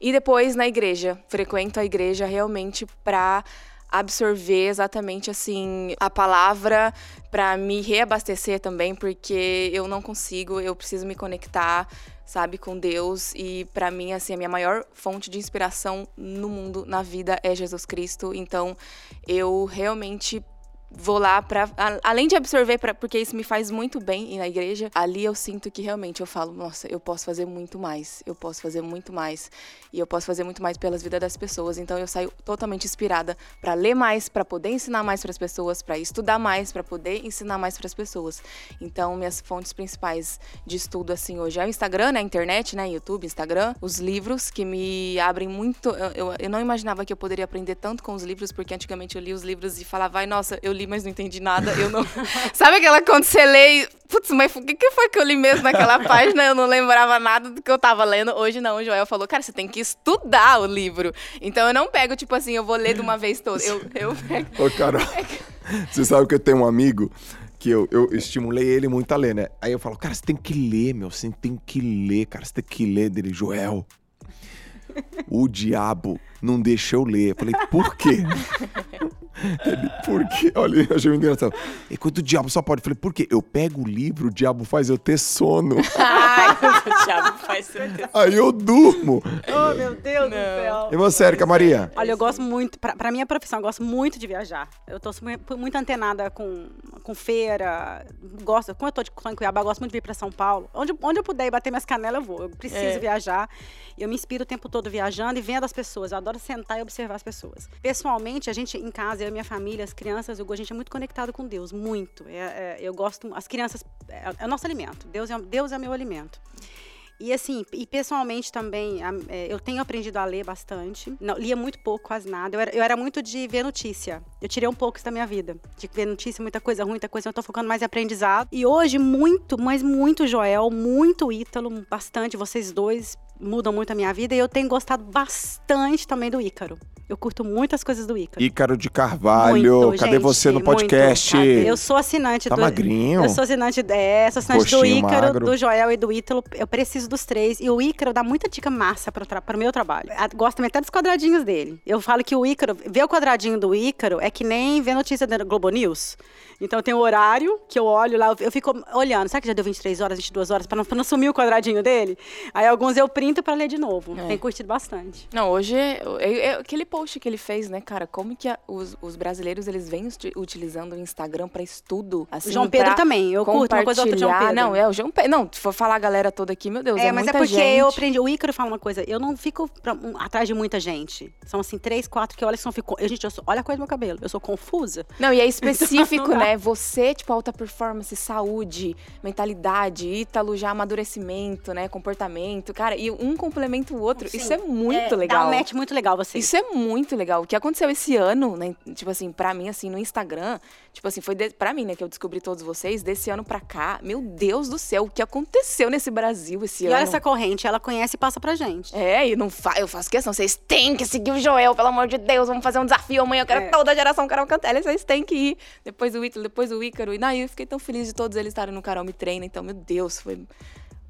E depois na igreja, frequento a igreja realmente pra absorver exatamente assim a palavra para me reabastecer também, porque eu não consigo, eu preciso me conectar, sabe, com Deus e para mim assim a minha maior fonte de inspiração no mundo, na vida é Jesus Cristo. Então, eu realmente vou lá para além de absorver pra, porque isso me faz muito bem ir na igreja ali eu sinto que realmente eu falo nossa eu posso fazer muito mais eu posso fazer muito mais e eu posso fazer muito mais pelas vidas das pessoas. Então eu saio totalmente inspirada para ler mais para poder ensinar mais para as pessoas para estudar mais para poder ensinar mais para as pessoas. Então minhas fontes principais de estudo assim hoje é o Instagram né a internet né YouTube Instagram os livros que me abrem muito eu, eu, eu não imaginava que eu poderia aprender tanto com os livros porque antigamente eu li os livros e falava ai nossa eu li mas não entendi nada eu não <laughs> sabe aquela quando você lê e, putz mas o que, que foi que eu li mesmo naquela <laughs> página? Eu não lembrava nada do que eu tava lendo. Hoje não o Joel falou cara você tem que estudar o livro. Então eu não pego tipo assim eu vou ler de uma vez toda. Eu, eu <laughs> pego. Ô, Carol, você sabe que eu tenho um amigo que eu, eu estimulei ele muito a ler, né? Aí eu falo, cara, você tem que ler, meu, você tem que ler, cara, você tem que ler dele. Joel, o diabo não deixa eu ler. Eu falei, por quê? Ele, <laughs> por quê? Olha, eu achei muito engraçado. E quando o diabo só pode, eu falei, por quê? Eu pego o livro, o diabo faz eu ter sono. <laughs> ai o diabo faz certeza Aí eu durmo. Oh, meu Deus do céu. E você, Érica Maria? Olha, eu gosto muito, pra, pra minha profissão, eu gosto muito de viajar. Eu tô muito antenada com, com feira, gosto, quando eu tô, de, tô em Cuiabá, eu gosto muito de vir pra São Paulo. Onde, onde eu puder ir bater minhas canelas, eu vou. Eu preciso É. viajar. E eu me inspiro o tempo todo viajando e vendo as pessoas. Eu adoro sentar e observar as pessoas. Pessoalmente, a gente em casa, eu e minha família, as crianças, o a gente é muito conectado com Deus, muito. É- é- eu gosto, as crianças, é, é o nosso alimento. Deus é, Deus é meu alimento. E assim, e pessoalmente também, é, eu tenho aprendido a ler bastante. Não, lia muito pouco, quase nada. Eu era, eu era muito de ver notícia. Eu tirei um pouco isso da minha vida. De ver notícia, muita coisa ruim, muita coisa. Eu tô focando mais em aprendizado. E hoje, muito, mas muito Joel, muito Ítalo, bastante. Vocês dois mudam muito a minha vida. E eu tenho gostado bastante também do Ícaro. Eu curto muitas coisas do Ícaro. Ícaro de Carvalho, Muito, cadê gente, você no muito. podcast? Eu sou assinante Tá do. magrinho? Eu sou assinante, é, sou assinante do Ícaro, magro. do Joel e do Ítalo. Eu preciso dos três. E o Ícaro dá muita dica massa para o meu trabalho. Gosto também até dos quadradinhos dele. Eu falo que o Ícaro, ver o quadradinho do Ícaro é que nem ver notícia da Globo News. Então tem o horário que eu olho lá, eu fico olhando. Sabe que já deu 23 horas, 22 horas, para não, pra não sumir o quadradinho dele? Aí alguns eu printo para ler de novo. É. Tem curtido bastante. Não, hoje é, é- aquele post que ele fez, né, cara? Como que a, os, os, brasileiros eles vêm utilizando o Instagram para estudo, assim, o João Pedro também. Eu curto uma coisa outra João Pedro. Não, é o João Pedro. Não, se for falar a galera toda aqui, meu Deus, é, é mas é porque gente. eu aprendi. O Ícaro fala uma coisa. Eu não fico pra, um, atrás de muita gente. São assim três, quatro que olha que não fico. Eu, gente, eu sou, olha a coisa do meu cabelo. Eu sou confusa. Não, e é específico, <laughs> né? Você, tipo, alta performance, saúde, mentalidade, Ítalo já amadurecimento, né? Comportamento, cara. E um complementa o outro. Sim, Isso é muito é, legal. Dá um match muito legal você. Isso é muito legal. O que aconteceu esse ano, né? Tipo assim, pra mim, assim, no Instagram, tipo assim, foi de, pra mim, né, que eu descobri todos vocês, desse ano pra cá. Meu Deus do céu, o que aconteceu nesse Brasil esse e ano? E olha essa corrente, ela conhece e passa pra gente. É, e não fa eu faço questão. Vocês têm que seguir o Joel, pelo amor de Deus. Vamos fazer um desafio amanhã. Eu quero é. toda a geração Carol Cantelli. Vocês têm que ir. Depois o Ítalo, depois o Ícaro. E daí eu fiquei tão feliz de todos eles estarem no Carol Me Treina. Então, meu Deus, foi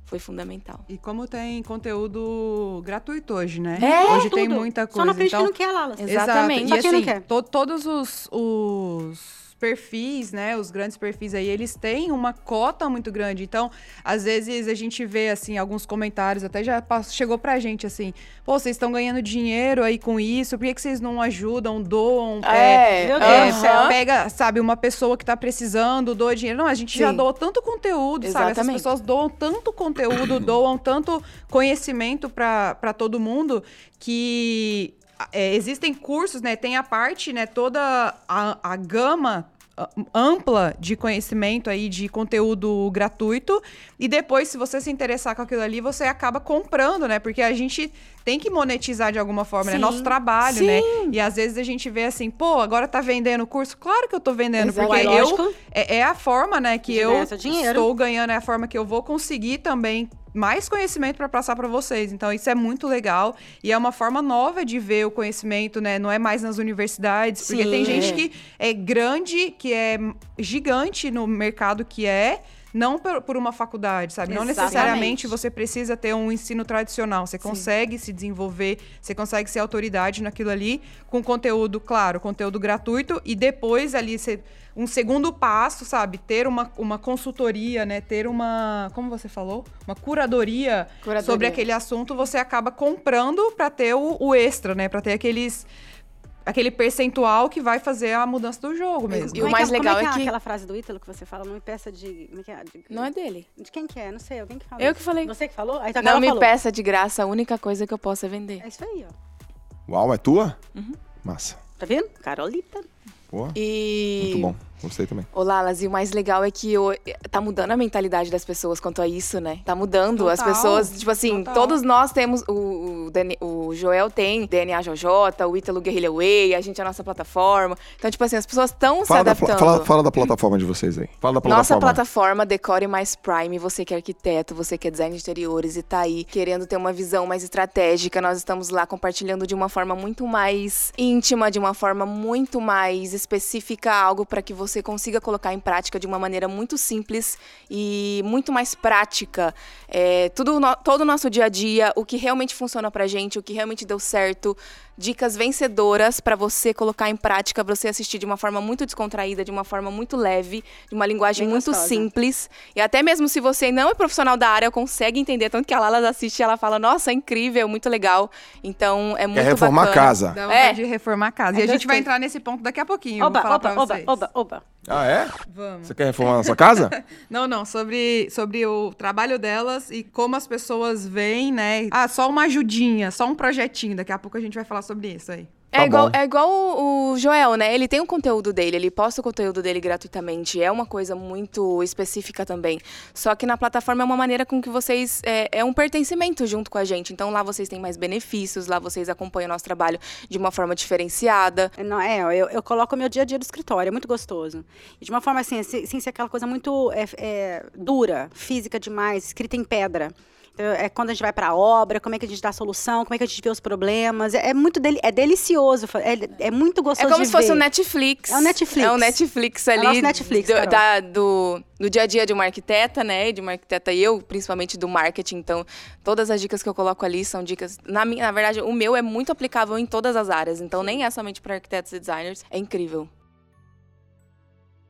foi fundamental. E como tem conteúdo gratuito hoje, né? É, hoje tudo. tem muita coisa. Só não aprende então... que não quer, Lala. Exatamente. Exato. E assim, to todos os, os perfis, né, os grandes perfis aí, eles têm uma cota muito grande. Então, às vezes a gente vê assim alguns comentários, até já chegou pra gente assim: "Pô, vocês estão ganhando dinheiro aí com isso? Por que, que vocês não ajudam, doam, é, é, é pega, sabe, uma pessoa que tá precisando, doa dinheiro. Não, a gente Sim. já doa tanto conteúdo, Exatamente. sabe? Essas pessoas doam tanto conteúdo, doam tanto conhecimento para todo mundo que é, existem cursos, né? Tem a parte, né? Toda a, a gama ampla de conhecimento aí de conteúdo gratuito e depois se você se interessar com aquilo ali você acaba comprando né porque a gente tem que monetizar de alguma forma né? Sim. né nosso trabalho né? Sim. né e às vezes a gente vê assim pô agora tá vendendo curso claro que eu tô vendendo Exato. porque eu é, é, a forma né que eu estou ganhando é a forma que eu vou conseguir também mais conhecimento para passar para vocês. Então isso é muito legal e é uma forma nova de ver o conhecimento, né? Não é mais nas universidades, porque Sim. tem gente que é grande, que é gigante no mercado que é não por, por, uma faculdade, sabe? Exatamente. Não necessariamente você precisa ter um ensino tradicional. Você Sim. consegue se desenvolver, você consegue ser autoridade naquilo ali com conteúdo, claro, conteúdo gratuito e depois ali você um segundo passo, sabe? Ter uma, uma consultoria, né? Ter uma, como você falou? Uma curadoria, curadoria. sobre aquele assunto, você acaba comprando para ter o, o extra, né? Para ter aqueles aquele percentual que vai fazer a mudança do jogo mesmo. E o mais legal é, que, é, que... aquela frase do Ítalo que você fala, não me peça de, é de... Não é dele. De quem que é? Não sei, alguém que fala. Eu que falei. Você que falou? Aí, então, não me falou. peça de graça, a única coisa que eu posso é vender. É isso aí, ó. Uau, é tua? Uhum. Massa. Tá vendo? Carolita. Pô, e... Muito bom. Gostei também. Ô, Lalas, e o mais legal é que eu, tá mudando a mentalidade das pessoas quanto a isso, né? Tá mudando. Total, As pessoas, tipo assim, total. todos nós temos. O, o, o, Joel tem DNA JJ, o Ítalo Guerrilla Way, a gente é a nossa plataforma. Então, tipo assim, as pessoas estão se adaptando. fala, fala, da plataforma de vocês aí. Fala da plataforma. Nossa plataforma Decore Mais Prime. Você que é arquiteto, você que é design de interiores e tá aí querendo ter uma visão mais estratégica, nós estamos lá compartilhando de uma forma muito mais íntima, de uma forma muito mais específica, algo para que você consiga colocar em prática de uma maneira muito simples e muito mais prática. É, tudo todo o nosso dia a dia, o que realmente funciona pra gente, o que realmente deu certo, dicas vencedoras para você colocar em prática, você assistir de uma forma muito descontraída, de uma forma muito leve, de uma linguagem Bem muito gostosa. simples. E até mesmo se você não é profissional da área, consegue entender. Tanto que a Lala assiste e ela fala, nossa, é incrível, muito legal. Então, é muito Quer reformar bacana. a casa. Dá é. de reformar a casa. É e a gente vai entrar nesse ponto daqui a pouquinho. Oba, oba, oba, oba, oba. Ah, é? Vamos. Você quer reformar a sua casa? <laughs> não, não. Sobre, sobre o trabalho delas e como as pessoas veem, né? Ah, só uma ajudinha, só um projetinho. Daqui a pouco a gente vai falar sobre isso aí. É, tá igual, é igual o, o Joel, né? Ele tem o conteúdo dele, ele posta o conteúdo dele gratuitamente. É uma coisa muito específica também. Só que na plataforma é uma maneira com que vocês. É, é um pertencimento junto com a gente. Então lá vocês têm mais benefícios, lá vocês acompanham o nosso trabalho de uma forma diferenciada. Não, é, eu, eu coloco o meu dia a dia do escritório, é muito gostoso. E de uma forma assim, sem ser aquela coisa muito é, é, dura, física demais, escrita em pedra. É quando a gente vai para a obra, como é que a gente dá a solução, como é que a gente vê os problemas. É, é muito deli é delicioso, é, é muito gostoso. É como se fosse o um Netflix. É o Netflix. É o Netflix ali. É o Netflix. Do, da, do, do dia a dia de uma arquiteta, né? De uma arquiteta e eu, principalmente do marketing. Então, todas as dicas que eu coloco ali são dicas. Na, minha, na verdade, o meu é muito aplicável em todas as áreas. Então, nem é somente para arquitetos e designers. É incrível.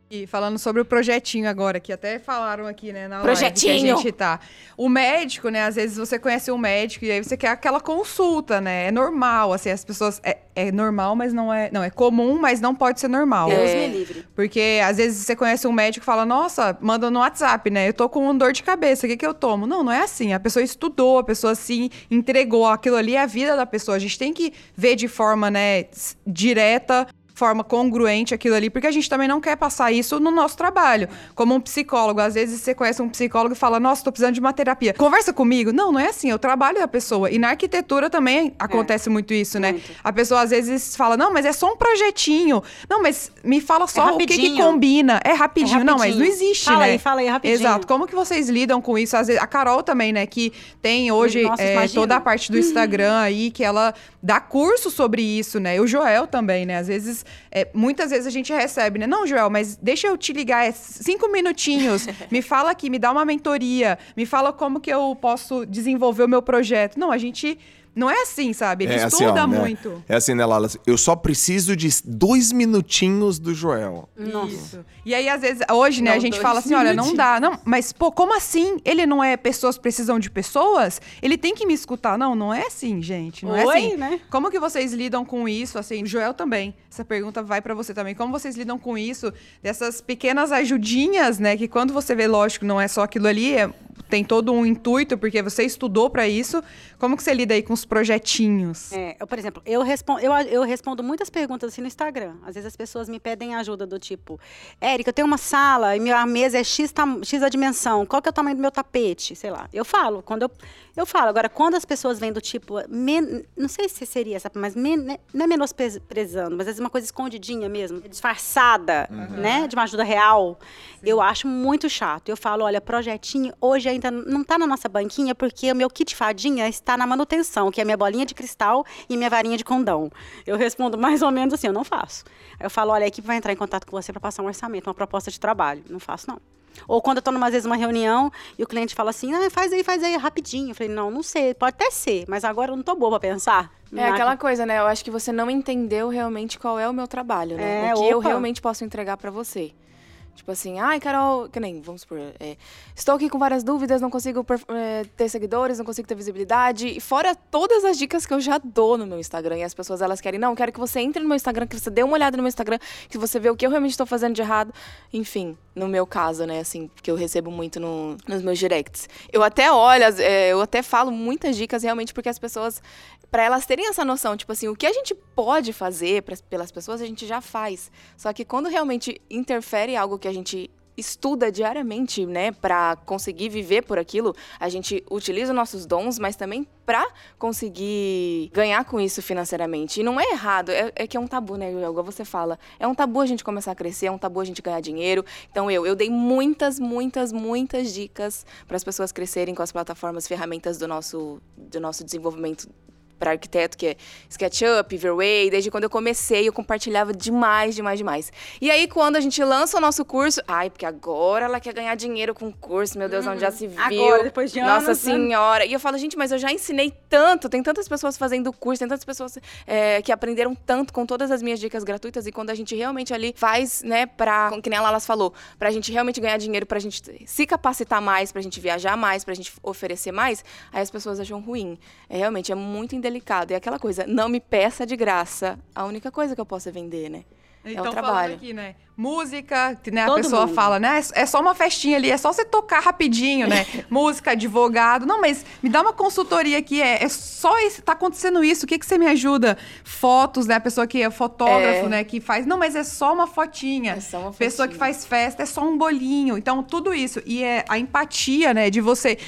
E falando sobre o projetinho agora, que até falaram aqui, né, na projetinho. live que a gente tá. O médico, né, às vezes você conhece um médico e aí você quer aquela consulta, né? É normal, assim, as pessoas... É, é normal, mas não é... Não, é comum, mas não pode ser normal. Deus É. me livre. Porque às vezes você conhece um médico e fala, nossa, manda no WhatsApp, né? Eu tô com dor de cabeça, o que, que eu tomo? Não, não é assim. A pessoa estudou, a pessoa se entregou. Aquilo ali é a vida da pessoa. A gente tem que ver de forma, né, direta. Forma congruente aquilo ali, porque a gente também não quer passar isso no nosso trabalho. Como um psicólogo, às vezes você conhece um psicólogo e fala: Nossa, tô precisando de uma terapia. Conversa comigo. Não, não é assim. É o trabalho da pessoa. E na arquitetura também acontece muito isso, né? muito. A pessoa às vezes fala: Não, mas é só um projetinho. Não, mas me fala só o que, que rapidinho. combina. É rapidinho. É Não, mas não rapidinho. existe, Fala né? aí, fala aí, rapidinho. Exato. Como que vocês lidam com isso? Às vezes, a Carol também, né? Que tem hoje Nossa, é, toda a parte do Instagram aí, que ela dá curso sobre isso, né? E o Joel também, né? Às vezes, é, muitas vezes a gente recebe, né? Não, Joel, mas deixa eu te ligar, é cinco minutinhos. <laughs> me fala aqui, me dá uma mentoria. Me fala como que eu posso desenvolver o meu projeto. Não, a gente... Não é assim, sabe? Ele É assim, estuda ó, né? muito. É assim, né, Lala? Eu só preciso de dois minutinhos do Joel. Isso. E aí, às vezes, hoje, né, Não, a gente fala assim: olha, não dá. Não, mas, pô, como assim? Ele não é pessoas precisam de pessoas? Ele tem que me escutar. Não, não é assim, gente. Não é Oi, assim. né? Como que vocês lidam com isso? Assim, Joel também. Essa pergunta vai pra você também. Como vocês lidam com isso? Dessas pequenas ajudinhas, né? Que quando você vê, lógico, não é só aquilo ali, é- tem todo um intuito, porque você estudou pra isso. Como que você lida aí com os projetinhos? É, eu, por exemplo, eu respondo, eu, eu respondo muitas perguntas assim no Instagram. Às vezes as pessoas me pedem ajuda do tipo, Érica, eu tenho uma sala e minha mesa é X, tam- X a dimensão, qual que é o tamanho do meu tapete? Sei lá. Eu falo, quando eu, eu falo. Agora, quando as pessoas vêm do tipo, men- não sei se seria essa, mas men- né, não é menosprezando, mas às vezes uma coisa escondidinha mesmo, disfarçada, né, de uma ajuda real, eu acho muito chato. Eu falo, olha, projetinho hoje ainda não está na nossa banquinha porque o meu kit fadinha está na manutenção, que é minha bolinha de cristal e minha varinha de condão. Eu respondo mais ou menos assim, eu não faço. Eu falo, olha, a equipe vai entrar em contato com você para passar um orçamento, uma proposta de trabalho. Não faço, não. Ou quando eu estou, às vezes, numa reunião e o cliente fala assim, ah, faz aí, faz aí, rapidinho. Eu falei, não, não sei, pode até ser, mas agora eu não tô boa para pensar. É aquela coisa, né? Eu acho que você não entendeu realmente qual é o meu trabalho, né? É, o que eu opa. realmente posso entregar pra você. Tipo assim, ai, Carol, que nem, vamos supor, é, estou aqui com várias dúvidas, não consigo é, ter seguidores, não consigo ter visibilidade. E fora todas as dicas que eu já dou no meu Instagram. E as pessoas, elas querem, não, quero que você entre no meu Instagram, que você dê uma olhada no meu Instagram, que você vê o que eu realmente estou fazendo de errado. Enfim, no meu caso, né, assim, que eu recebo muito no- nos meus directs. Eu até olho, é, eu até falo muitas dicas realmente porque as pessoas Pra elas terem essa noção, tipo assim, o que a gente pode fazer pras- pelas pessoas, a gente já faz. Só que quando realmente interfere algo que a gente estuda diariamente, né, Pra conseguir viver por aquilo, a gente utiliza os nossos dons, mas também pra conseguir ganhar com isso financeiramente. E não é errado, é, é que é um tabu, né, igual você fala. É um tabu a gente começar a crescer, é um tabu a gente ganhar dinheiro. Então eu, eu dei muitas, muitas, muitas dicas para as pessoas crescerem com as plataformas, ferramentas do nosso, do nosso desenvolvimento para arquiteto, que é SketchUp, Verway. Desde quando eu comecei, eu compartilhava demais, demais, demais. E aí, quando a gente lança o nosso curso, ai, porque agora ela quer ganhar dinheiro com o curso, meu Deus, onde já se viu. Agora, depois de Nossa anos, né? senhora. E eu falo, gente, mas eu já ensinei tanto, tem tantas pessoas fazendo curso, tem tantas pessoas é, que aprenderam tanto com todas as minhas dicas gratuitas. E quando a gente realmente ali faz, né, pra, que nem a Lalas falou, pra gente realmente ganhar dinheiro, pra gente se capacitar mais, pra gente viajar mais, pra gente oferecer mais, aí as pessoas acham ruim. É realmente, é muito indelicado. É aquela coisa, não me peça de graça. A única coisa que eu posso é vender, né? Então, é o falando trabalho. aqui, né? Música, que, né, a Todo pessoa mundo. fala, né? É só uma festinha ali, é só você tocar rapidinho, né? <laughs> Música, advogado. Não, mas me dá uma consultoria aqui, é, é só isso, tá acontecendo isso, o que, que você me ajuda? Fotos, né? A pessoa que é fotógrafo, É. né? Que faz. Não, mas é só uma fotinha. É só uma Pessoa que fotinha. faz festa, é só um bolinho. Então, tudo isso. E é a empatia, né? De você.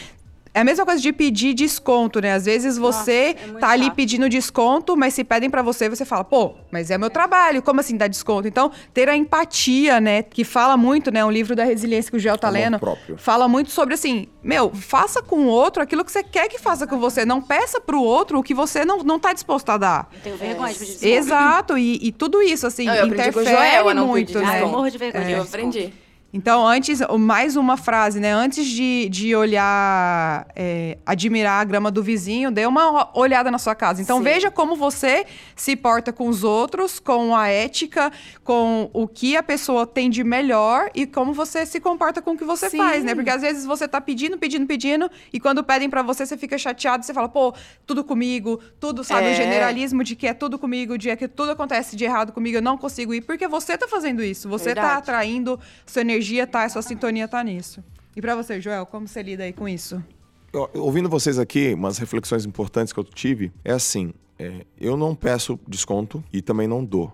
É a mesma coisa de pedir desconto, né? Às vezes você é muito tá ali chato. pedindo desconto, mas se pedem pra você, você fala, pô, mas é meu trabalho, como assim dá desconto? Então, ter a empatia, né? Que fala muito, né? Um livro da resiliência que o Gel tá lendo. próprio. Fala muito sobre assim, meu, faça com o outro aquilo que você quer que faça com você. Não peça pro outro o que você não, não tá disposto a dar. Eu tenho vergonha de pedir desculpa. Exato, e, e tudo isso, assim, Não, eu aprendi com o interfere Joel a não muito, pedir Ah, né? eu morro de vergonha. Eu de aprendi. Então, antes, mais uma frase, né? Antes de, de olhar, é, admirar a grama do vizinho, dê uma olhada na sua casa. Então, Sim. veja como você se porta com os outros, com a ética, com o que a pessoa tem de melhor e como você se comporta com o que você Sim. faz, né? Porque às vezes você tá pedindo, pedindo, pedindo, e quando pedem pra você, você fica chateado, você fala, pô, tudo comigo, tudo, sabe? É. O generalismo de que é tudo comigo, de que tudo acontece de errado comigo, eu não consigo ir, porque você tá fazendo isso. Você tá Verdade. atraindo, sua energia tá, sua sintonia tá nisso. E pra você, Joel, como você lida aí com isso? Ouvindo vocês aqui, umas reflexões importantes que eu tive é assim: é, eu não peço desconto e também não dou.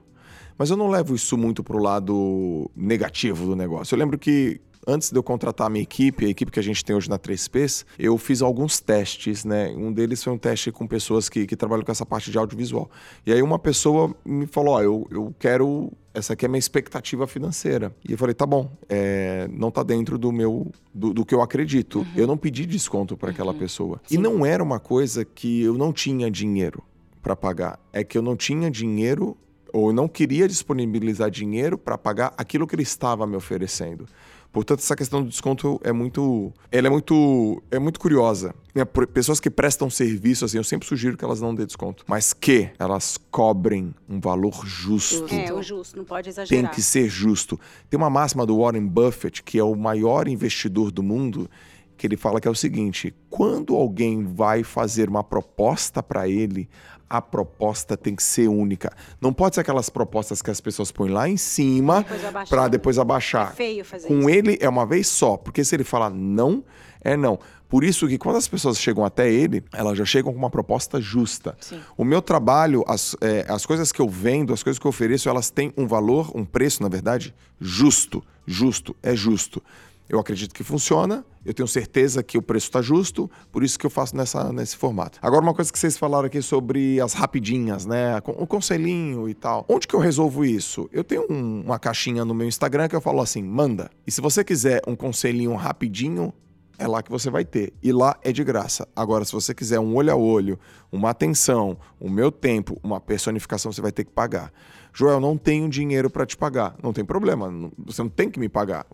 Mas eu não levo isso muito pro lado negativo do negócio. Eu lembro que antes de eu contratar a minha equipe, a equipe que a gente tem hoje na 3Ps, eu fiz alguns testes, né? Um deles foi um teste com pessoas que, que trabalham com essa parte de audiovisual. E aí uma pessoa me falou: Ó, eu, eu quero. Essa aqui é a minha expectativa financeira. E eu falei: tá bom, é, não tá dentro do meu. do, do que eu acredito. Eu não pedi desconto para aquela pessoa. E não era uma coisa que eu não tinha dinheiro para pagar. É que eu não tinha dinheiro ou eu não queria disponibilizar dinheiro para pagar aquilo que ele estava me oferecendo. Portanto, essa questão do desconto é muito, ela é muito, é muito curiosa. Né? Pessoas que prestam serviço assim, eu sempre sugiro que elas não dêem desconto, mas que elas cobrem um valor justo. É, o justo, não pode Tem exagerar. que ser justo. Tem uma máxima do Warren Buffett, que é o maior investidor do mundo, que ele fala que é o seguinte: quando alguém vai fazer uma proposta para ele, a proposta tem que ser única. Não pode ser aquelas propostas que as pessoas põem lá em cima Depois abaixar. para depois É abaixar. feio fazer Com isso. ele é uma vez só, porque se ele falar não, é não. Por isso que quando as pessoas chegam até ele, elas já chegam com uma proposta justa. Sim. O meu trabalho, as, é, as coisas que eu vendo, as coisas que eu ofereço, elas têm um valor, um preço, na verdade, justo. Justo, é justo. Eu acredito que funciona, eu tenho certeza que o preço está justo, por isso que eu faço nessa, nesse formato. Agora, uma coisa que vocês falaram aqui sobre as rapidinhas, né? O conselhinho e tal. Onde que eu resolvo isso? Eu tenho um- uma caixinha no meu Instagram que eu falo assim: manda. E se você quiser um conselhinho rapidinho, é lá que você vai ter. E lá é de graça. Agora, se você quiser um olho a olho, uma atenção, o meu tempo, uma personificação, você vai ter que pagar. Joel, não tenho dinheiro para te pagar. Não tem problema. Você não tem que me pagar.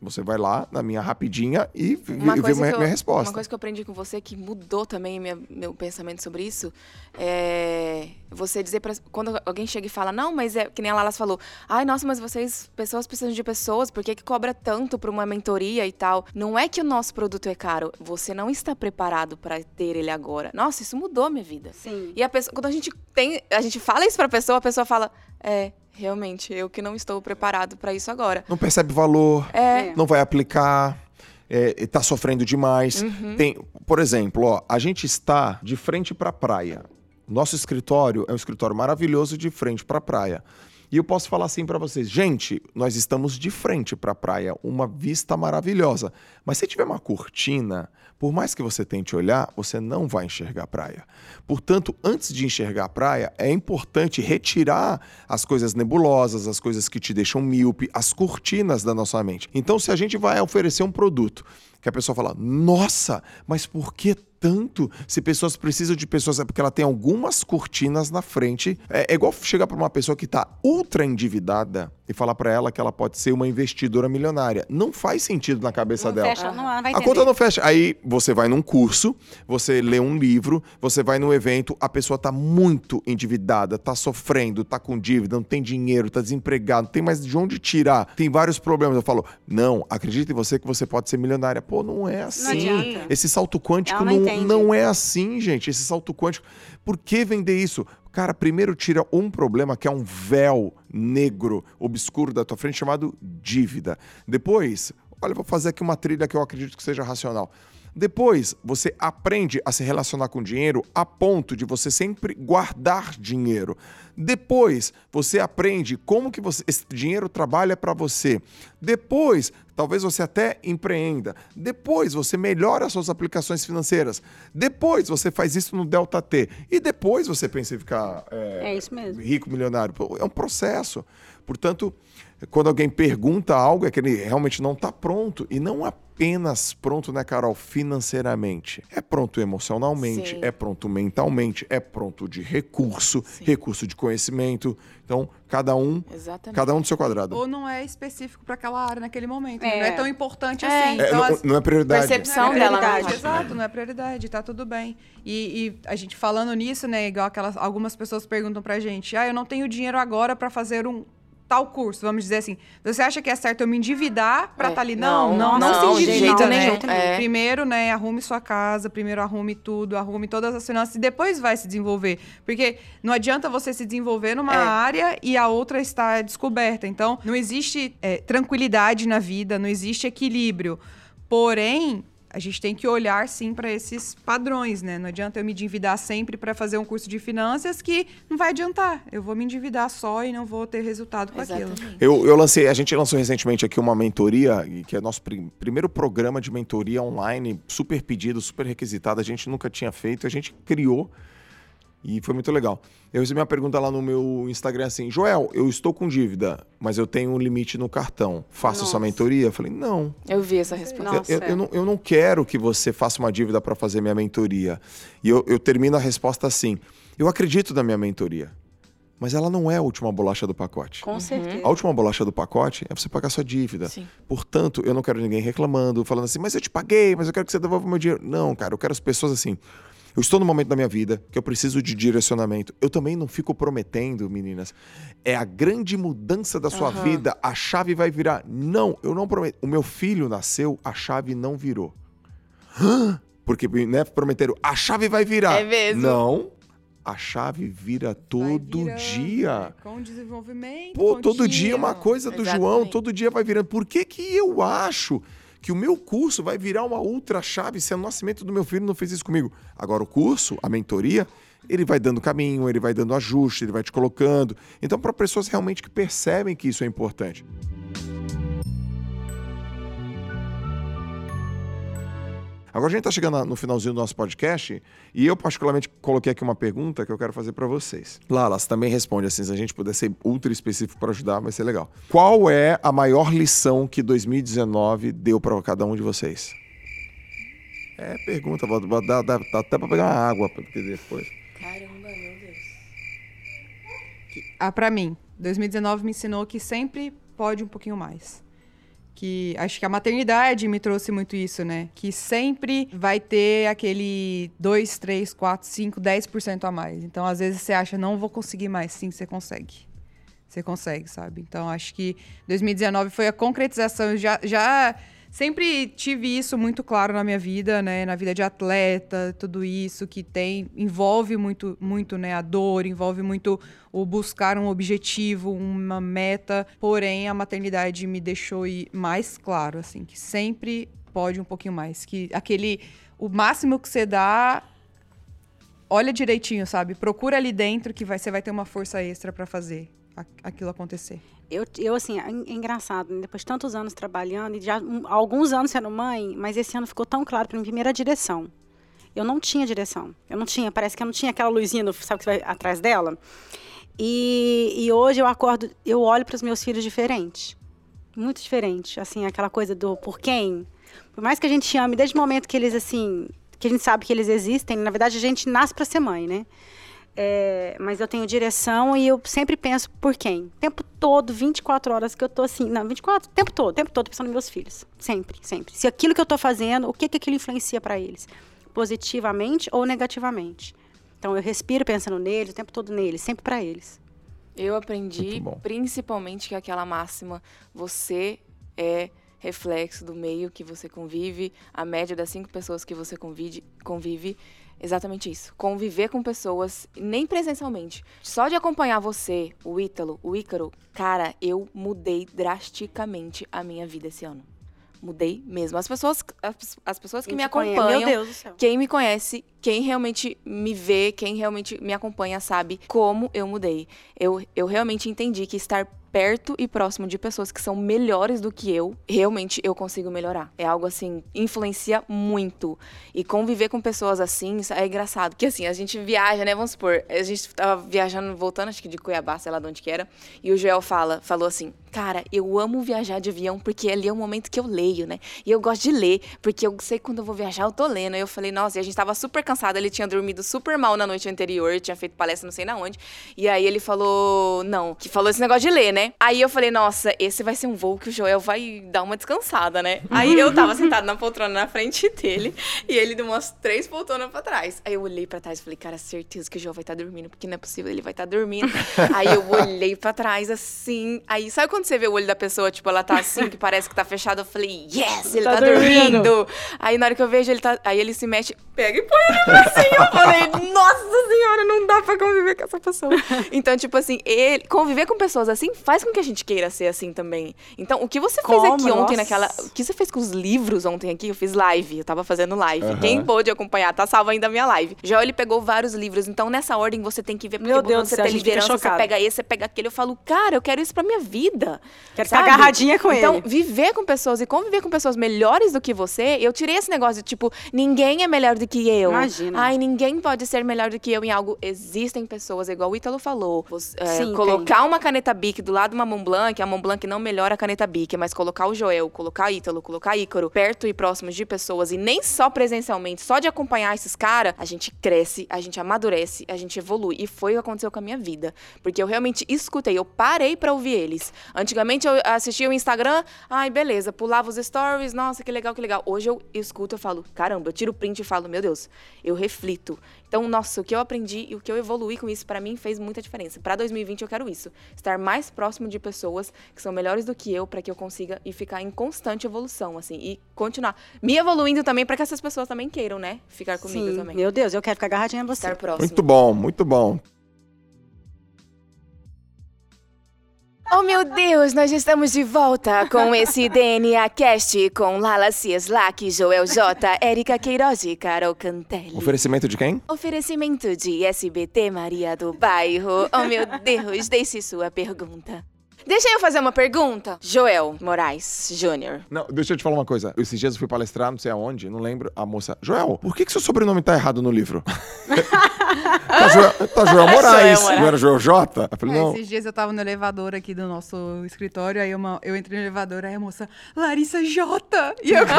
Você vai lá na minha rapidinha e Uma vê minha, eu, minha resposta. uma coisa que eu aprendi com você que mudou também minha- meu pensamento sobre isso é você dizer para quando alguém chega e fala não, mas é que nem a Lalas falou, ai nossa, mas vocês pessoas precisam de pessoas, por que, que cobra tanto para uma mentoria e tal? Não é que o nosso produto é caro, você não está preparado para ter ele agora. Nossa, isso mudou a minha vida. Sim. E a pessoa, quando a gente tem, a gente fala isso pra pessoa, a pessoa fala, é, realmente, eu que não estou preparado para isso agora. Não percebe valor, É, não vai aplicar, é, tá sofrendo demais. Uhum. Tem, por exemplo, ó, a gente está de frente para a praia. Nosso escritório é um escritório maravilhoso de frente para a praia. E eu posso falar assim para vocês, gente, nós estamos de frente para a praia, uma vista maravilhosa. Mas se tiver uma cortina, por mais que você tente olhar, você não vai enxergar a praia. Portanto, antes de enxergar a praia, é importante retirar as coisas nebulosas, as coisas que te deixam míope, as cortinas da nossa mente. Então, se a gente vai oferecer um produto que a pessoa fala, nossa, mas por que tanto? Se pessoas precisam de pessoas, é porque ela tem algumas cortinas na frente. É, é igual chegar para uma pessoa que está ultra endividada e falar para ela que ela pode ser uma investidora milionária. Não faz sentido na cabeça Não dela. fecha, não, não vai A conta não fecha. Aí você vai num curso, você lê um livro, você vai num evento, a pessoa tá muito endividada, tá sofrendo, tá com dívida, não tem dinheiro, tá desempregado, não tem mais de onde tirar, tem vários problemas. Eu falo, não, acredita em você que você pode ser milionária. Pô, não é assim. Não. Esse salto quântico não não, é assim, gente. Esse salto quântico. Por que vender isso? Cara, primeiro tira um problema que é um véu negro, obscuro da tua frente, chamado dívida. Depois, olha, vou fazer aqui uma trilha que eu acredito que seja racional. Depois, você aprende a se relacionar com dinheiro a ponto de você sempre guardar dinheiro. Depois, você aprende como que você- esse dinheiro trabalha para você. Depois, talvez você até empreenda. Depois, você melhora suas aplicações financeiras. Depois, você faz isso no Delta T. E depois, você pensa em ficar é, É isso mesmo. rico, milionário. É um processo. Portanto, quando alguém pergunta algo, é que ele realmente não está pronto. E não apenas pronto, né, Carol, financeiramente. É pronto emocionalmente, Sim. é pronto mentalmente, é pronto de recurso, Sim. recurso de conhecimento. Então, cada um, Exatamente. cada um do seu quadrado. Ou não é específico para aquela área naquele momento. né? É. Não é tão importante É. assim. É, Então, não, não é prioridade. Percepção Não é prioridade? Exato, não é prioridade, tá tudo bem. E, e a gente falando nisso, né, igual aquelas, algumas pessoas perguntam pra gente, ah, eu não tenho dinheiro agora pra fazer um tal curso, vamos dizer assim. Você acha que é certo eu me endividar pra É, estar ali? não, Não, não, não, se de endivida, jeito né? É. Primeiro, né, arrume sua casa, primeiro arrume tudo, arrume todas as finanças e depois vai se desenvolver. Porque não adianta você se desenvolver numa É. área e a outra está descoberta. Então, não existe é, tranquilidade na vida, não existe equilíbrio. Porém, a gente tem que olhar sim para esses padrões, né? Não adianta eu me endividar sempre para fazer um curso de finanças que não vai adiantar. Eu vou me endividar só e não vou ter resultado com aquilo. Exatamente. Eu, eu lancei, a gente lançou recentemente aqui uma mentoria, que é nosso prim- primeiro programa de mentoria online, super pedido, super requisitado, a gente nunca tinha feito, a gente criou e foi muito legal. Eu recebi uma pergunta lá no meu Instagram assim: Joel, eu estou com dívida, mas eu tenho um limite no cartão. Faço essa Nossa. mentoria? Eu falei: não. Eu vi essa resposta. Nossa, eu, eu é. não, eu não quero que você faça uma dívida para fazer minha mentoria. E eu, eu termino a resposta assim: eu acredito na minha mentoria, mas ela não é a última bolacha do pacote. Com certeza. A última bolacha do pacote é você pagar sua dívida. Sim. Portanto, eu não quero ninguém reclamando, falando assim, mas eu te paguei, mas eu quero que você devolva o meu dinheiro. Não, cara, eu quero as pessoas assim. Eu estou no momento da minha vida que eu preciso de direcionamento. Eu também não fico prometendo, meninas. É a grande mudança da sua Aham. vida, a chave vai virar. Não, eu não prometo. O meu filho nasceu, a chave não virou. <gasps> Porque, né, prometeram, a chave vai virar. É mesmo? Não, a chave vira todo virando, dia. né? Com desenvolvimento. Pô, todo dia é uma coisa do João, Exatamente. todo dia vai virando. Por que, que eu acho que o meu curso vai virar uma ultra chave se o nascimento do meu filho não fez isso comigo? Agora, o curso, a mentoria, ele vai dando caminho, ele vai dando ajuste, ele vai te colocando. Então, para pessoas realmente que percebem que isso é importante. Agora a gente está chegando no finalzinho do nosso podcast e eu particularmente coloquei aqui uma pergunta que eu quero fazer para vocês. Lalas também responde assim, se a gente puder ser ultra específico para ajudar, vai ser legal. Qual é a maior lição que 2019 deu para cada um de vocês? É pergunta, vou, vou dar, dá, dá até para pegar uma água porque depois. Caramba, meu Deus. Ah, pra mim, 2019 me ensinou que sempre pode um pouquinho mais. Que acho que a maternidade me trouxe muito isso, né? Que sempre vai ter aquele 2, 3, 4, 5, 10% a mais. Então, às vezes você acha, não vou conseguir mais. Sim, você consegue. Você consegue, sabe? Então, acho que 2019 foi a concretização. Já, já sempre tive isso muito claro na minha vida, né? Na vida de atleta, tudo isso que tem envolve muito, muito, né? A dor, envolve muito o buscar um objetivo, uma meta. Porém, a maternidade me deixou mais claro, assim, que sempre pode um pouquinho mais, que aquele o máximo que você dá olha direitinho, sabe? Procura ali dentro que vai, você vai ter uma força extra pra fazer aquilo acontecer. Eu, eu, assim, é é engraçado, né? depois de tantos anos trabalhando, e já um, alguns anos sendo mãe, mas esse ano ficou tão claro para mim, primeira direção. Eu não tinha direção. Eu não tinha, parece que eu não tinha aquela luzinha, no, sabe, que vai atrás dela? E, e hoje eu acordo, eu olho para os meus filhos diferente. Muito diferente. Assim, aquela coisa do por quem. Por mais que a gente ame, desde o momento que eles, assim, que a gente sabe que eles existem, na verdade a gente nasce para ser mãe, né? É, mas eu tenho direção e eu sempre penso por quem. O tempo todo, 24 horas que eu tô assim. Não, 24, o tempo todo, o tempo todo pensando nos meus filhos. Sempre, sempre. Se aquilo que eu tô fazendo, o que que aquilo influencia para eles? Positivamente ou negativamente? Então eu respiro pensando neles, o tempo todo neles, sempre para eles. Eu aprendi principalmente que aquela máxima, você é reflexo do meio que você convive, a média das cinco pessoas que você convive, convive exatamente isso. Conviver com pessoas, nem presencialmente, só de acompanhar você, o Ítalo, o Ícaro, cara, eu mudei drasticamente a minha vida esse ano. Mudei mesmo. As pessoas, as, as pessoas que me acompanham, Meu Deus do céu. quem me conhece, quem realmente me vê, quem realmente me acompanha, sabe como eu mudei. Eu, eu realmente entendi que estar perto e próximo de pessoas que são melhores do que eu, realmente eu consigo melhorar. É algo assim, influencia muito. E conviver com pessoas assim, é engraçado. Porque assim, a gente viaja, né? Vamos supor, a gente tava viajando, voltando, acho que de Cuiabá, sei lá de onde que era, e o Joel fala, falou assim, Cara, eu amo viajar de avião porque ali é o momento que eu leio, né? E eu gosto de ler, porque eu sei quando eu vou viajar eu tô lendo. Aí eu falei, nossa, e a gente tava super cansado, ele tinha dormido super mal na noite anterior, tinha feito palestra não sei na onde. E aí ele falou, não, que falou esse negócio de ler, né? Aí eu falei, nossa, esse vai ser um voo que o Joel vai dar uma descansada, né? Aí eu tava sentada na poltrona na frente dele e ele deu umas três poltronas pra trás. Aí eu olhei pra trás e falei, cara, certeza que o Joel vai estar tá dormindo, porque não é possível, ele vai estar tá dormindo. aí eu olhei pra trás assim, aí sabe quando você vê o olho da pessoa, tipo, ela tá assim, que <laughs> parece que tá fechado, eu falei, yes, ele tá, tá dormindo. dormindo. Aí na hora que eu vejo ele tá, aí ele se mexe, pega e põe ele assim, eu falei, nossa senhora, não dá pra conviver com essa pessoa. <laughs> Então, tipo assim, ele, conviver com pessoas assim faz com que a gente queira ser assim também. Então, o que você Como? fez aqui ontem nossa. naquela, o que você fez com os livros ontem aqui? Eu fiz live, eu tava fazendo live. Uhum. Quem pôde acompanhar, tá salvo ainda a minha live. Já ele pegou vários livros, então nessa ordem você tem que ver porque Meu Deus você tem liderança, você pega esse, você pega aquele. Eu falo, cara, eu quero isso pra minha vida. Quero sabe? ficar agarradinha com então, ele. Então, viver com pessoas e conviver com pessoas melhores do que você, eu tirei esse negócio de tipo, ninguém é melhor do que eu. Imagina. Ai, ninguém pode ser melhor do que eu em algo. Existem pessoas, igual o Ítalo falou. Você, é, Sim, colocar tem. uma caneta Bic do lado de uma Montblanc, a Montblanc não melhora a caneta Bic, mas colocar o Joel, colocar Ítalo, colocar Ícaro perto e próximos de pessoas e nem só presencialmente, só de acompanhar esses caras, a gente cresce, a gente amadurece, a gente evolui. E foi o que aconteceu com a minha vida. Porque eu realmente escutei, eu parei para ouvir eles. Antigamente eu assistia o Instagram, ai, beleza, pulava os stories, nossa, que legal, que legal. Hoje eu escuto, eu falo, caramba, eu tiro o print e falo, meu Deus, eu reflito. Então, nossa, o que eu aprendi e o que eu evoluí com isso, para mim, fez muita diferença. Para 2020, eu quero isso. Estar mais próximo de pessoas que são melhores do que eu, para que eu consiga e ficar em constante evolução, assim, e continuar me evoluindo também, para que essas pessoas também queiram, né, ficar comigo Sim. também. Meu Deus, eu quero ficar agarradinha a você. Estar próximo. Muito bom, muito bom. Oh meu Deus, nós estamos de volta com esse DNA Cast com Lala Cieslak, Joel J, Érica Queiroz e Carol Cantelli. Oferecimento de quem? Oferecimento de SBT Maria do Bairro. Oh meu Deus, deixe sua pergunta. Deixa eu fazer uma pergunta. Joel Moraes Júnior. Não, deixa eu te falar uma coisa. Esses dias eu fui palestrar, não sei aonde, não lembro. A moça, Joel, por que, que seu sobrenome tá errado no livro? <laughs> tá, Joel, tá Joel Moraes, Joel não era Joel J? Eu falei, é, não. Esses dias eu tava no elevador aqui do nosso escritório, aí uma, eu entrei no elevador, aí a moça, Larissa J. E eu, Larissa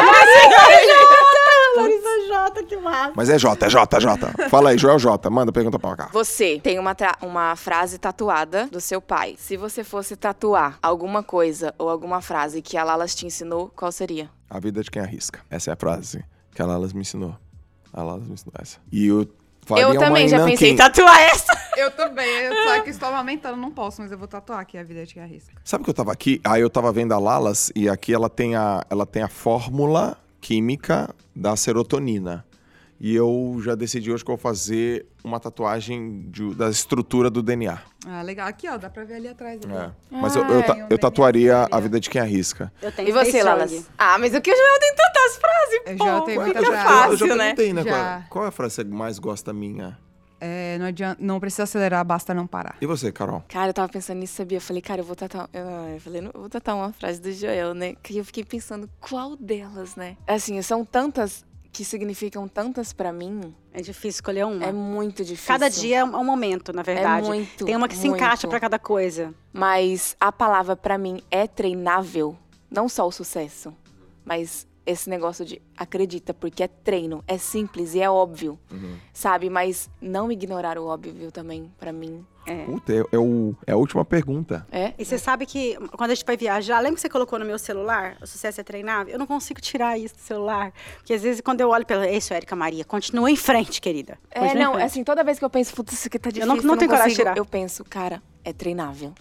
J? <laughs> Larissa J, que massa. Mas é J, é J, é J. Fala aí, Joel J, manda pergunta pra cá. Você tem uma, uma frase tatuada do seu pai. Se você fosse tatuar alguma coisa ou alguma frase que a Lalas te ensinou, qual seria? A vida de quem arrisca. Essa é a frase que a Lalas me ensinou. A Lalas me ensinou essa. E eu faria Eu também já pensei em tatuar essa. <laughs> Eu também. Eu, só que estou amamentando, não posso, mas eu vou tatuar aqui a vida de quem arrisca. Sabe que eu tava aqui? Aí eu tava vendo a Lalas e aqui ela tem a, ela tem a fórmula química da serotonina. E eu já decidi hoje que eu vou fazer uma tatuagem de, da estrutura do DNA. Ah, legal. Aqui, ó, dá pra ver ali atrás. Ali. É. Mas eu, eu, eu, tatuaria a vida de quem arrisca. Eu tenho e você, Lalas? Ah, mas o que o Joel tem tantas frases, Eu pô, já tenho muita frase. fácil, eu já né? perguntei, né? Já. Qual, qual é a frase que você mais gosta minha? É, não adianta, não precisa acelerar, basta não parar. E você, Carol? Cara, eu tava pensando nisso, sabia? Eu falei, cara, eu vou tatuar. Eu, eu falei, não, eu vou tatuar uma frase do Joel, né? Que eu fiquei pensando, qual delas, né? Assim, são tantas que significam tantas pra mim. É difícil escolher uma. É muito difícil. Cada dia é um momento, na verdade. É muito. Tem uma que se muito. encaixa pra cada coisa. Mas a palavra pra mim é treinável. Não só o sucesso, mas esse negócio de acredita, porque é treino, é simples e é óbvio, sabe? Mas não ignorar o óbvio também, pra mim. É. Puta, é, é o, é a última pergunta. É? E você sabe que quando a gente vai viajar, lembra que você colocou no meu celular? O sucesso é treinável? Eu não consigo tirar isso do celular. Porque às vezes quando eu olho pela. Isso, Érica Maria, continua em frente, querida. É, Continua em não, assim, toda vez que eu penso, putz, isso aqui tá Eu difícil, não- não tenho coragem de consigo", tirar. Eu penso, cara, é treinável.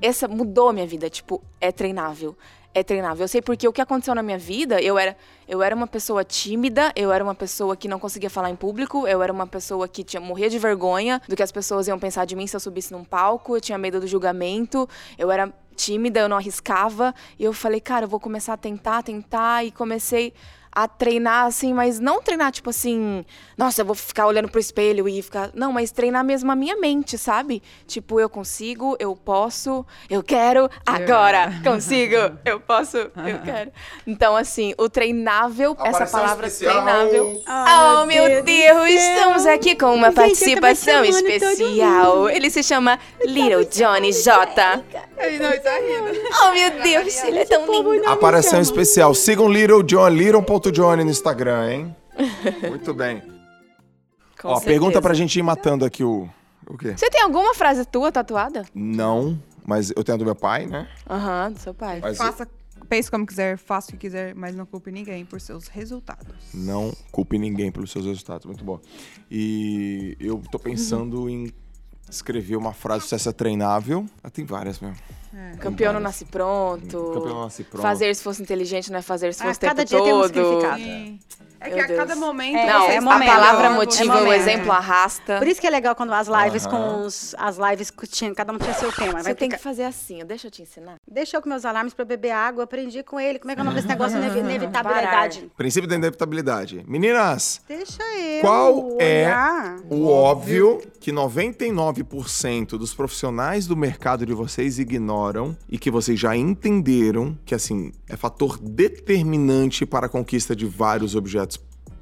Essa mudou a minha vida, tipo, é treinável. É treinável. Eu sei porque o que aconteceu na minha vida, eu era, eu era uma pessoa tímida, eu era uma pessoa que não conseguia falar em público, eu era uma pessoa que tinha morria de vergonha do que as pessoas iam pensar de mim se eu subisse num palco, eu tinha medo do julgamento, eu era tímida, eu não arriscava. E eu falei, cara, eu vou começar a tentar, tentar, e comecei a treinar assim, mas não treinar tipo assim, nossa, eu vou ficar olhando pro espelho e ficar. Não, mas treinar mesmo a minha mente, sabe? Tipo, eu consigo, eu posso, eu quero, <laughs> agora, consigo, eu posso, eu <laughs> quero. Então, assim, o treinável, essa palavra especial. treinável. Ai, oh, meu Deus, céu, estamos aqui com uma Gente, participação especial. Ele se chama Little Johnny J. Aí não, tá rindo. Oh, meu Deus, ele é tão lindo. Aparição especial. Sigam Little John, little.johnny no Instagram, hein? <laughs> Muito bem. Com Ó, certeza. pergunta pra gente ir matando aqui o. O quê? Você tem alguma frase tua tatuada? Não, mas eu tenho a do meu pai, né? Aham, do seu pai. Mas Faça, pense como quiser, faça o que quiser, mas não culpe ninguém por seus resultados. não culpe ninguém pelos seus resultados. Muito bom. E eu tô pensando em escrever uma frase sucesso é treinável. Ah, tem várias mesmo. Campeão não nasce pronto. Campeão não nasce pronto. Fazer se fosse inteligente não é fazer se Ah, fosse cada tempo dia tem um todo. significado. Sim. É Meu que a Deus. cada momento. É, Não, é a palavra motiva, é o exemplo arrasta. Por isso que é legal quando as lives Aham. com os, as lives que tinha, cada um tinha seu tema. Você Vai tem ficar- que fazer assim, deixa eu te ensinar. Deixa eu com meus alarmes pra beber água, aprendi com ele. Como é que é o nome desse negócio de <laughs> inevitabilidade? Princípio da inevitabilidade. Meninas, Deixa eu. Qual é olhar. o óbvio que 99% dos profissionais do mercado de vocês ignoram e que vocês já entenderam que, assim, é fator determinante para a conquista de vários objetos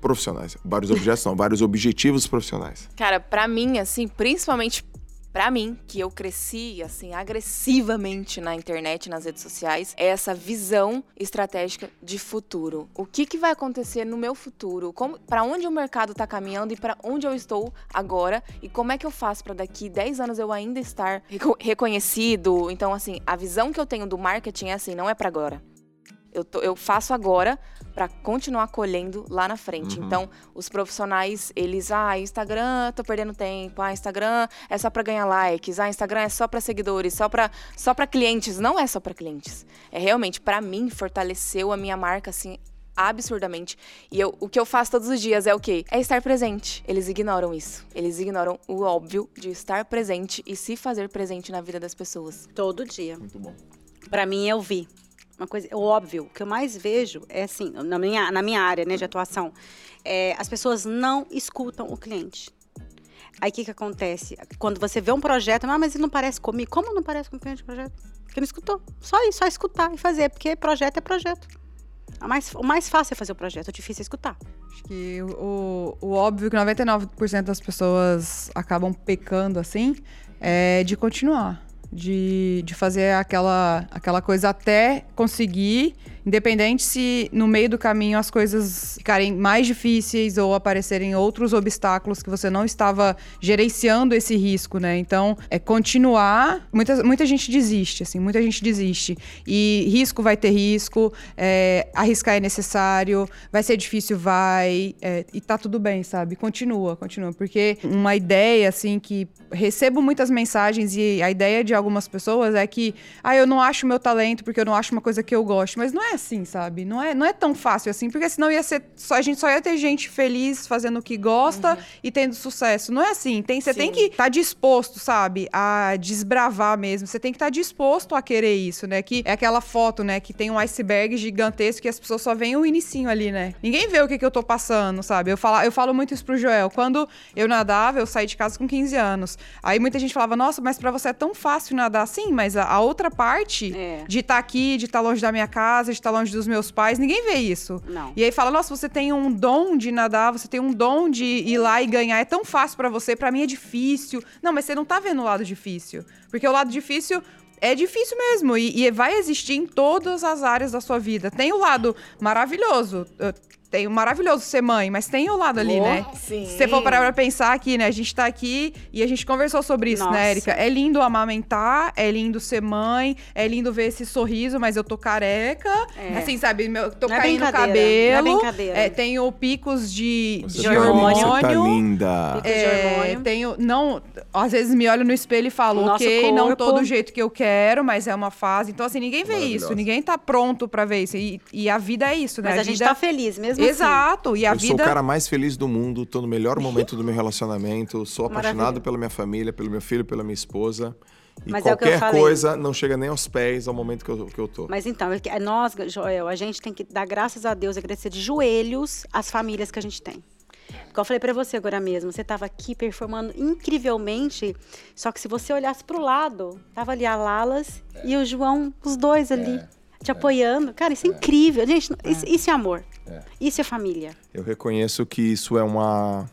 profissionais. Vários objetos não, vários objetivos profissionais. Cara, pra mim, assim, principalmente pra mim, que eu cresci, assim, agressivamente na internet, nas redes sociais, é essa visão estratégica de futuro. O que, que vai acontecer no meu futuro? Como, para onde o mercado tá caminhando e pra onde eu estou agora? E como é que eu faço pra daqui 10 anos eu ainda estar reco- reconhecido? Então, assim, a visão que eu tenho do marketing é assim, não é pra agora. Eu, tô- eu faço agora pra continuar colhendo lá na frente. Uhum. Então, os profissionais, eles, ah, Instagram, tô perdendo tempo. Ah, Instagram é só pra ganhar likes. Ah, Instagram é só pra seguidores, só pra só para clientes. Não é só pra clientes. É realmente pra mim fortaleceu a minha marca assim absurdamente. E eu, o que eu faço todos os dias é o quê? É estar presente. Eles ignoram isso. Eles ignoram o óbvio de estar presente e se fazer presente na vida das pessoas. Todo dia. Muito bom. Pra mim, eu vi. Uma coisa, o óbvio, o que eu mais vejo é assim, na minha, na minha área né, de atuação, é, as pessoas não escutam o cliente. Aí o que, que acontece? Quando você vê um projeto, ah, mas ele não parece comigo. Como não parece com o cliente do projeto? Porque não escutou. Só isso, só escutar e fazer, porque projeto é projeto. A mais, o mais fácil é fazer o projeto, o difícil é escutar. Acho que o, o óbvio que 99% das pessoas acabam pecando assim é de continuar. De, de fazer aquela, aquela coisa até conseguir, independente se no meio do caminho as coisas ficarem mais difíceis ou aparecerem outros obstáculos que você não estava gerenciando esse risco, né? Então, é continuar. Muita, muita gente desiste, assim, muita gente desiste. E risco vai ter risco, é, arriscar é necessário, vai ser difícil, vai. é, e tá tudo bem, sabe? Continua, continua. Porque uma ideia, assim, que recebo muitas mensagens e a ideia de algumas pessoas é que, ah, eu não acho meu talento porque eu não acho uma coisa que eu gosto. Mas não é assim, sabe? Não é, não é tão fácil assim, porque senão ia ser. Só, a gente só ia ter gente feliz fazendo o que gosta e tendo sucesso. Não é assim. Tem, você tem que estar disposto, sabe? A desbravar mesmo. Você tem que estar disposto a querer isso, né? Que é aquela foto, né? Que tem um iceberg gigantesco e as pessoas só veem o inicinho ali, né? Ninguém vê o que, que eu tô passando, sabe? Eu falo, eu falo muito isso pro Joel. Quando eu nadava, eu saí de casa com 15 anos. Aí muita gente falava, nossa, mas pra você é tão fácil nadar assim, mas a, a outra parte É. de estar aqui, de estar longe da minha casa, de estar longe dos meus pais, ninguém vê isso. Não. E aí fala, nossa, você tem um dom de nadar, você tem um dom de ir lá e ganhar, é tão fácil pra você, pra mim é difícil. Não, mas você não tá vendo o lado difícil. Porque o lado difícil é difícil mesmo e, e vai existir em todas as áreas da sua vida. Tem o lado maravilhoso, tem o maravilhoso ser mãe, mas tem o lado ali, Oh, né? sim. Se você for parar pra pensar aqui, né? A gente tá aqui e a gente conversou sobre isso, Nossa. né, Erika? É lindo amamentar, é lindo ser mãe, é lindo ver esse sorriso, mas eu tô careca. É. Assim, sabe? Meu, tô Não é caindo o brincadeira, cabelo. não é brincadeira. É, tenho picos de, Você de tá linda, hormônio. Você tá linda. de É, hormônio. tenho, não, às vezes me olho no espelho e falo, nosso ok, não corpo. tô do jeito que eu quero, mas é uma fase. Então, assim, ninguém vê isso, ninguém tá pronto pra ver isso. E, e a vida é isso, né? Mas a gente vida... tá feliz mesmo assim. Exato, e a eu sou vida. o cara mais feliz do mundo, tô no melhor momento do meu relacionamento, sou apaixonado Maravilha. pela minha família, pelo meu filho, pela minha esposa. E Mas é o que eu qualquer falei. coisa não chega nem aos pés ao momento que eu, que eu tô. Mas então, é é nós, Joel, a gente tem que dar graças a Deus, agradecer de joelhos as famílias que a gente tem. Como eu falei pra você agora mesmo, você tava aqui performando incrivelmente, só que se você olhasse pro lado, tava ali a Lalas e o João, os dois ali, te apoiando. Cara, isso é, incrível. Gente, isso, isso é amor. Isso é família. Eu reconheço que isso é uma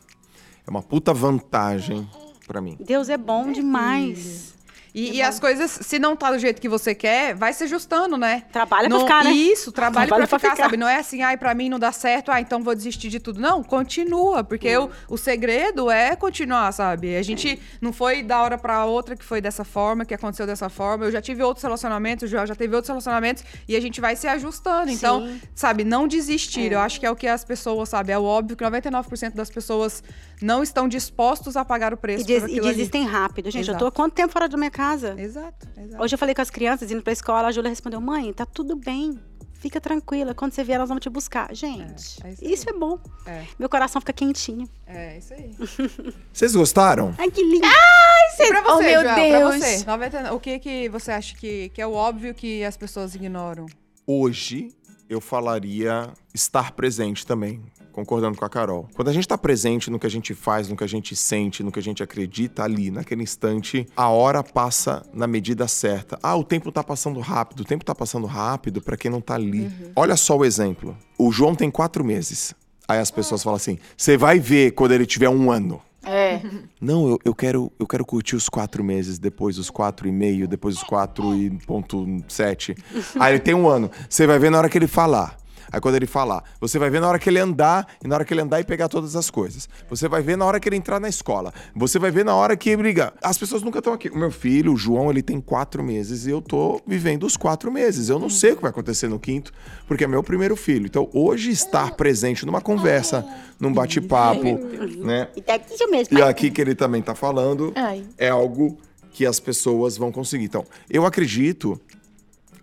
É uma puta vantagem pra mim. Deus é bom demais. E, e as coisas, se não tá do jeito que você quer, vai se ajustando, né? Trabalha não, pra ficar, né? Isso, trabalha, Trabalha pra pra ficar, ficar. sabe? Não é assim, ai, pra mim não dá certo, ah, então vou desistir de tudo. Não, continua, porque o, o segredo é continuar, sabe? A gente não foi da hora pra outra que foi dessa forma, que aconteceu dessa forma. Eu já tive outros relacionamentos, o Joel já teve outros relacionamentos, e a gente vai se ajustando. Então, Sim. sabe, não desistir. Eu acho que é o que as pessoas, sabe? É óbvio que 99% das pessoas não estão dispostos a pagar o preço E, des- e aquilo ali. desistem rápido. Gente, eu Exato. tô há quanto tempo fora da minha casa? Exato, exato. Hoje eu falei com as crianças indo pra escola, a Júlia respondeu: mãe, tá tudo bem. Fica tranquila, quando você vier, elas vão te buscar. Gente, É, é isso isso é bom. É. Meu coração fica quentinho. É, isso aí. <laughs> Vocês gostaram? Ai, que lindo. E pra você, Oh, meu Joel, Deus. pra você, 99, o que que você acha que, que é o óbvio que as pessoas ignoram? Hoje eu falaria estar presente também, concordando com a Carol. Quando a gente está presente no que a gente faz, no que a gente sente, no que a gente acredita ali, naquele instante, a hora passa na medida certa. Ah, o tempo tá passando rápido. O tempo tá passando rápido para quem não tá ali. Olha só o exemplo. O João tem quatro meses. Aí as pessoas falam assim: você vai ver quando ele tiver um ano. É. <laughs> Não, eu, eu quero eu quero curtir os quatro meses, depois os quatro e meio, depois os quatro e ponto sete. <laughs> Aí ele tem um ano. Você vai ver na hora que ele falar. Aí quando ele falar, você vai ver na hora que ele andar e na hora que ele andar e pegar todas as coisas. Você vai ver na hora que ele entrar na escola. Você vai ver na hora que ele brigar. As pessoas nunca estão aqui. O meu filho, o João, ele tem quatro meses e eu tô vivendo os quatro meses. Eu não sei o que vai acontecer no quinto, porque é meu primeiro filho. Então hoje estar presente numa conversa, num bate-papo, né? E tá aqui. E aqui que ele também tá falando é algo que as pessoas vão conseguir. Então, eu acredito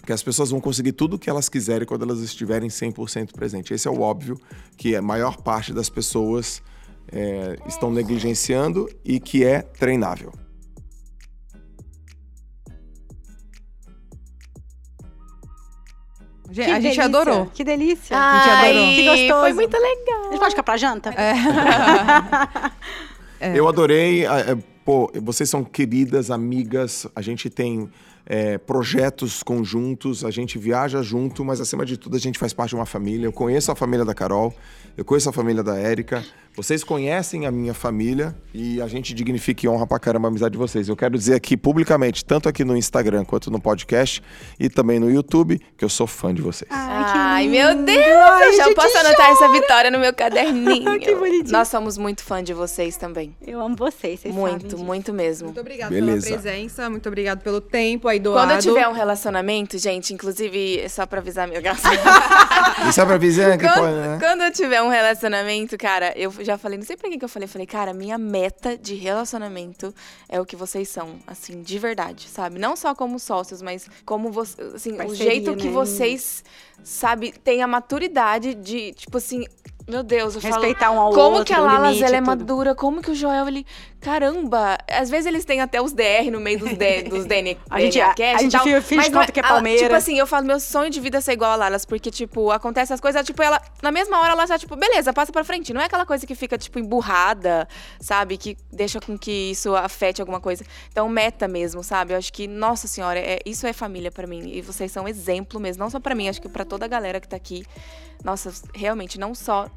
que as pessoas vão conseguir tudo o que elas quiserem quando elas estiverem 100% presentes. Esse é o óbvio que a maior parte das pessoas é, estão negligenciando e que é treinável. Gente, a gente adorou. Que delícia. Ai, adorou. Que gostoso. Foi muito legal. A gente pode ficar pra janta? <laughs> É. Eu adorei. a- é, Pô, vocês são queridas amigas. A gente tem é, projetos conjuntos, a gente viaja junto, mas acima de tudo a gente faz parte de uma família. Eu conheço a família da Carol, eu conheço a família da Érica. Vocês conhecem a minha família e a gente dignifica e honra pra caramba a amizade de vocês. Eu quero dizer aqui publicamente, tanto aqui no Instagram quanto no podcast e também no YouTube, que eu sou fã de vocês. Ai, que meu lindo. Deus, Ai, eu já posso anotar essa vitória no meu <laughs> caderninho. Que bonitinho. Nós somos muito fã de vocês também. Eu amo vocês, vocês sabem muito, muito mesmo. Muito obrigada Beleza. pela presença, muito obrigado pelo tempo aí doado. Quando eu tiver um relacionamento, gente, inclusive, é só pra avisar meu gasto. <laughs> E só pra avisar que quando, pode, né? quando eu tiver um relacionamento, cara, eu já falei, não sei pra quem que eu falei, falei, cara, minha meta de relacionamento é o que vocês são, assim, de verdade, sabe? Não só como sócios, mas como você, assim, o Parceria, jeito que né? vocês, sabe, têm a maturidade de, tipo assim, meu Deus, eu falo, Respeitar um ao como outro, que a Lalas ela é madura, como que o Joel ele, caramba, às vezes eles têm até os DR no meio dos D, dos <laughs> DNA, A gente- DNA a e gente tal, finge- conta que é Palmeiras. Tipo assim, eu falo meu sonho de vida é ser igual a Lalas, porque tipo, acontece as coisas, tipo, ela na mesma hora ela já tipo, beleza, passa pra frente, não é aquela coisa que fica tipo emburrada, sabe, que deixa com que isso afete alguma coisa. Então, meta mesmo, sabe? Eu acho que, nossa senhora, é, isso é família pra mim e vocês são exemplo mesmo, não só pra mim, acho que pra toda a galera que tá aqui. Nossa, realmente não só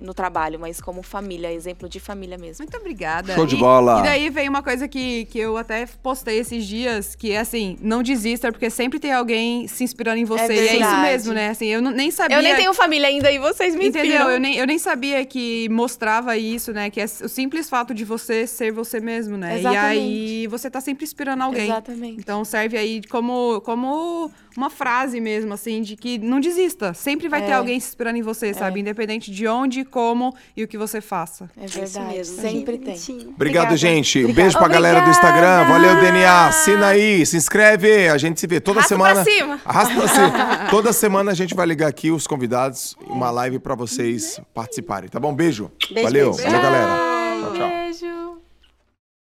no trabalho, mas como família, exemplo de família mesmo. Muito obrigada. Show de E- bola. E daí veio uma coisa que, que eu até postei esses dias, que é assim, não desista, porque sempre tem alguém se inspirando em você. e é isso mesmo, né? Assim, eu não- nem sabia. Eu nem tenho família ainda e vocês me Entendeu? inspiram. Eu nem, eu nem sabia que mostrava isso, né? Que é o simples fato de você ser você mesmo, né? Exatamente. E aí você tá sempre inspirando alguém. Exatamente. Então serve aí como, como uma frase mesmo, assim, de que não desista. Sempre vai ter É. alguém se inspirando em você, sabe? Independente de onde, como e o que você faça. É É isso verdade, mesmo. sempre tem. Obrigado, Obrigada. gente. Um Obrigada. beijo pra galera do Instagram. Obrigada. Valeu, DNA. Assina aí, se inscreve. A gente se vê toda Arrasta semana. pra cima. Arrasta pra cima. <laughs> toda semana a gente vai ligar aqui os convidados, uma live pra vocês participarem, tá bom? Beijo. Beijo, Valeu. beijo. Valeu, galera. Tchau, tchau. Beijo.